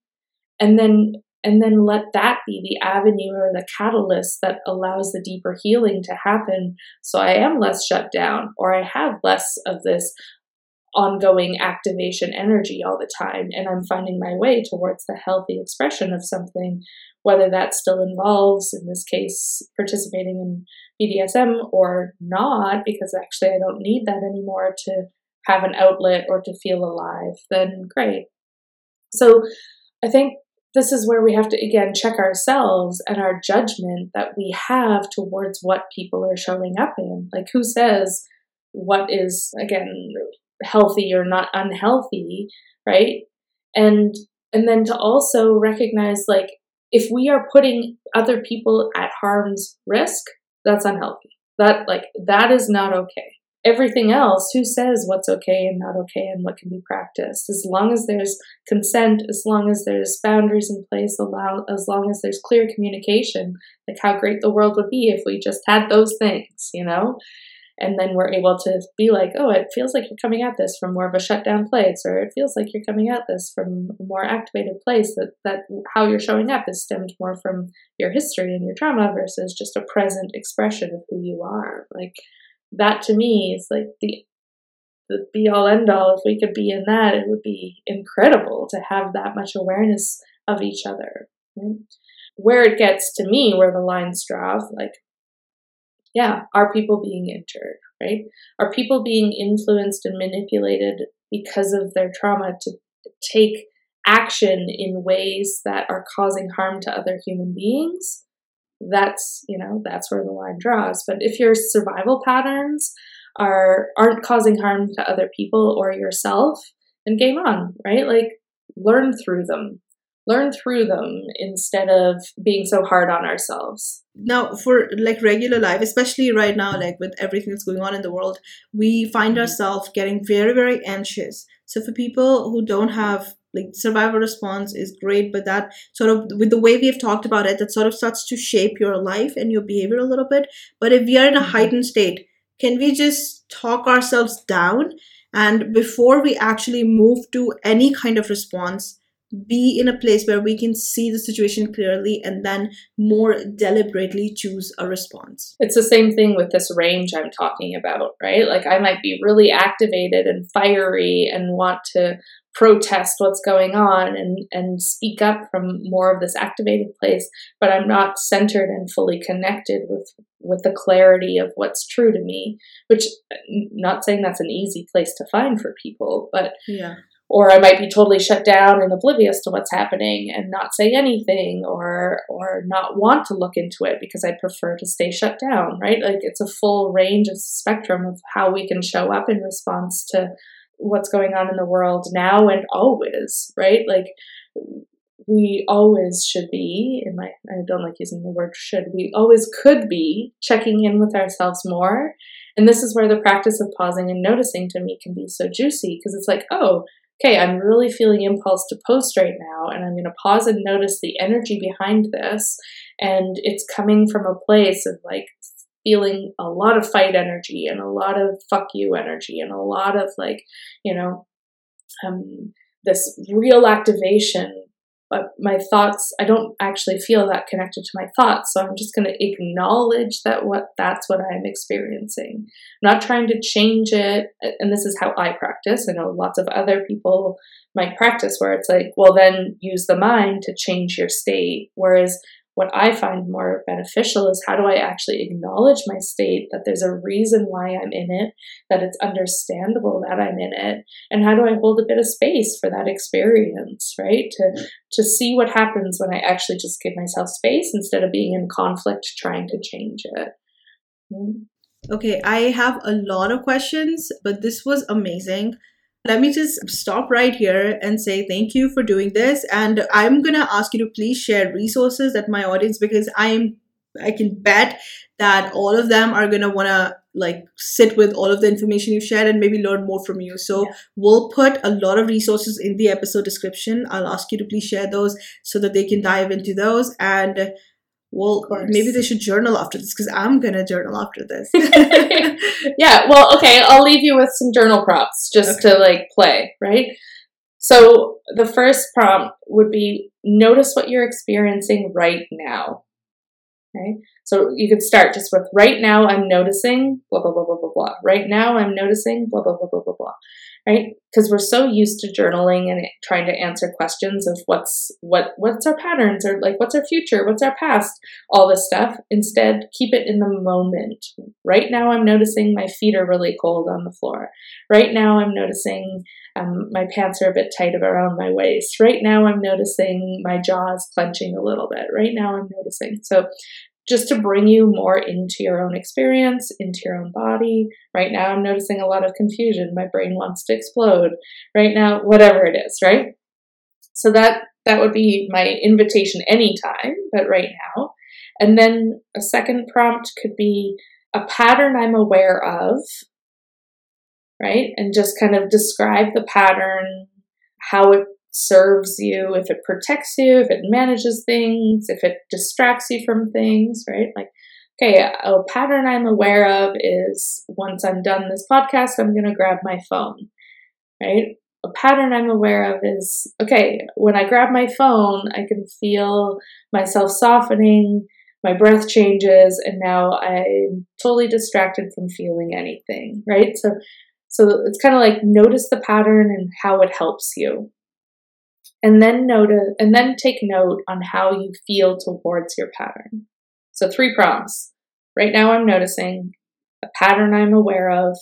And then and then let that be the avenue or the catalyst that allows the deeper healing to happen so I am less shut down or I have less of this ongoing activation energy all the time and I'm finding my way towards the healthy expression of something whether that still involves in this case participating in BDSM or not, because actually I don't need that anymore to have an outlet or to feel alive, then great. So I think this is where we have to again check ourselves and our judgment that we have towards what people are showing up in. Like, who says what is, again, healthy or not unhealthy, right? And and then to also recognize like if we are putting other people at harm's risk that's unhealthy. That like that is not okay. Everything else, who says what's okay and not okay and what can be practiced? As long as there's consent, as long as there's boundaries in place, as long as there's clear communication, like how great the world would be if we just had those things, you know? And then we're able to be like, oh, it feels like you're coming at this from more of a shutdown place, or it feels like you're coming at this from a more activated place. That that how you're showing up is stemmed more from your history and your trauma versus just a present expression of who you are. Like that to me is like the the be all end all. If we could be in that, it would be incredible to have that much awareness of each other. Right? Where it gets to me, where the lines draw, like, yeah, are people being injured, right? Are people being influenced and manipulated because of their trauma to take action in ways that are causing harm to other human beings? That's, you know, that's where the line draws. But if your survival patterns are aren't causing harm to other people or yourself, then game on, right? Like learn through them. Learn through them instead of being so hard on ourselves. Now, for like regular life, especially right now, like with everything that's going on in the world, we find mm-hmm. ourselves getting very, very anxious. So, for people who don't have like survival response is great but that sort of with the way we have talked about it that sort of starts to shape your life and your behavior a little bit but if we are in a mm-hmm. heightened state can we just talk ourselves down and before we actually move to any kind of response be in a place where we can see the situation clearly and then more deliberately choose a response. It's the same thing with this range I'm talking about, right? Like I might be really activated and fiery and want to protest what's going on and, and speak up from more of this activated place, but I'm not centered and fully connected with with the clarity of what's true to me, which not saying that's an easy place to find for people, but yeah. Or I might be totally shut down and oblivious to what's happening and not say anything or or not want to look into it because I prefer to stay shut down, right? Like it's a full range of spectrum of how we can show up in response to what's going on in the world now and always, right? Like we always should be, in my I don't like using the word should, we always could be checking in with ourselves more. And this is where the practice of pausing and noticing to me can be so juicy because it's like, oh, okay, I'm really feeling impulse to post right now, and I'm going to pause and notice the energy behind this. And it's coming from a place of like feeling a lot of fight energy and a lot of fuck you energy and a lot of like, you know, um, this real activation. But my thoughts, I don't actually feel that connected to my thoughts. So I'm just going to acknowledge that what that's what I'm experiencing. I'm not trying to change it. And this is how I practice. I know lots of other people might practice where it's like, well, then use the mind to change your state. Whereas what I find more beneficial is how do I actually acknowledge my state, that there's a reason why I'm in it, that it's understandable that I'm in it, and how do I hold a bit of space for that experience, right? To to see what happens when I actually just give myself space instead of being in conflict trying to change it. Mm. Okay, I have a lot of questions, but this was amazing let me just stop right here and say thank you for doing this. And I'm going to ask you to please share resources that my audience, because I am, I can bet that all of them are going to want to like sit with all of the information you've shared and maybe learn more from you. So yeah. we'll put a lot of resources in the episode description. I'll ask you to please share those so that they can dive into those. And well, maybe they should journal after this because I'm gonna journal after this. yeah, well, okay, I'll leave you with some journal prompts just okay. to like play, right? So the first prompt would be notice what you're experiencing right now. Okay, so you could start just with right now I'm noticing blah blah blah blah blah blah. Right now I'm noticing blah blah blah blah blah blah right? Because we're so used to journaling and trying to answer questions of what's what what's our patterns or like what's our future, what's our past, all this stuff. Instead, keep it in the moment. Right now, I'm noticing my feet are really cold on the floor. Right now, I'm noticing um, my pants are a bit tight around my waist. Right now, I'm noticing my jaws clenching a little bit. Right now, I'm noticing. So just to bring you more into your own experience, into your own body. Right now, I'm noticing a lot of confusion. My brain wants to explode. Right now, whatever it is, right? So that that would be my invitation anytime, but right now. And then a second prompt could be a pattern I'm aware of, right? And just kind of describe the pattern, how it serves you, if it protects you, if it manages things, if it distracts you from things, right? Like, okay, a pattern I'm aware of is once I'm done this podcast, I'm going to grab my phone, right? A pattern I'm aware of is okay, when I grab my phone, I can feel myself softening, my breath changes, and now I'm totally distracted from feeling anything, right? So So it's kind of like notice the pattern and how it helps you. And then notice and then take note on how you feel towards your pattern. So three prompts. Right now I'm noticing a pattern I'm aware of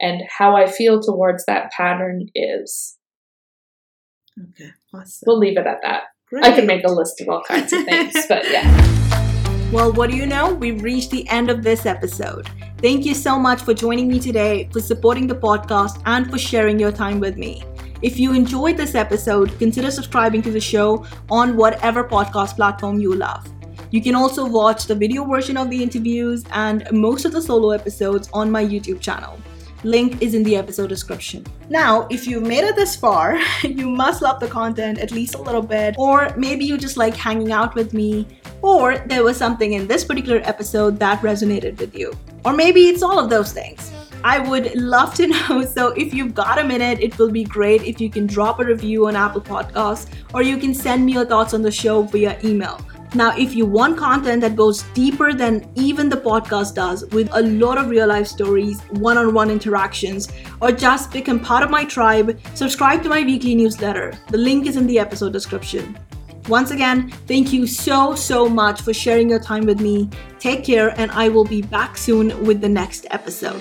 and how I feel towards that pattern is. Okay, awesome. We'll leave it at that. Great. I could make a list of all kinds of things, but yeah. Well, what do you know? We've reached the end of this episode. Thank you so much for joining me today, for supporting the podcast, and for sharing your time with me. If you enjoyed this episode, consider subscribing to the show on whatever podcast platform you love. You can also watch the video version of the interviews and most of the solo episodes on my YouTube channel. Link is in the episode description. Now, if you've made it this far, you must love the content at least a little bit, or maybe you just like hanging out with me, or there was something in this particular episode that resonated with you. Or maybe it's all of those things. I would love to know. So, if you've got a minute, it will be great if you can drop a review on Apple Podcasts or you can send me your thoughts on the show via email. Now, if you want content that goes deeper than even the podcast does, with a lot of real life stories, one on one interactions, or just become part of my tribe, subscribe to my weekly newsletter. The link is in the episode description. Once again, thank you so, so much for sharing your time with me. Take care, and I will be back soon with the next episode.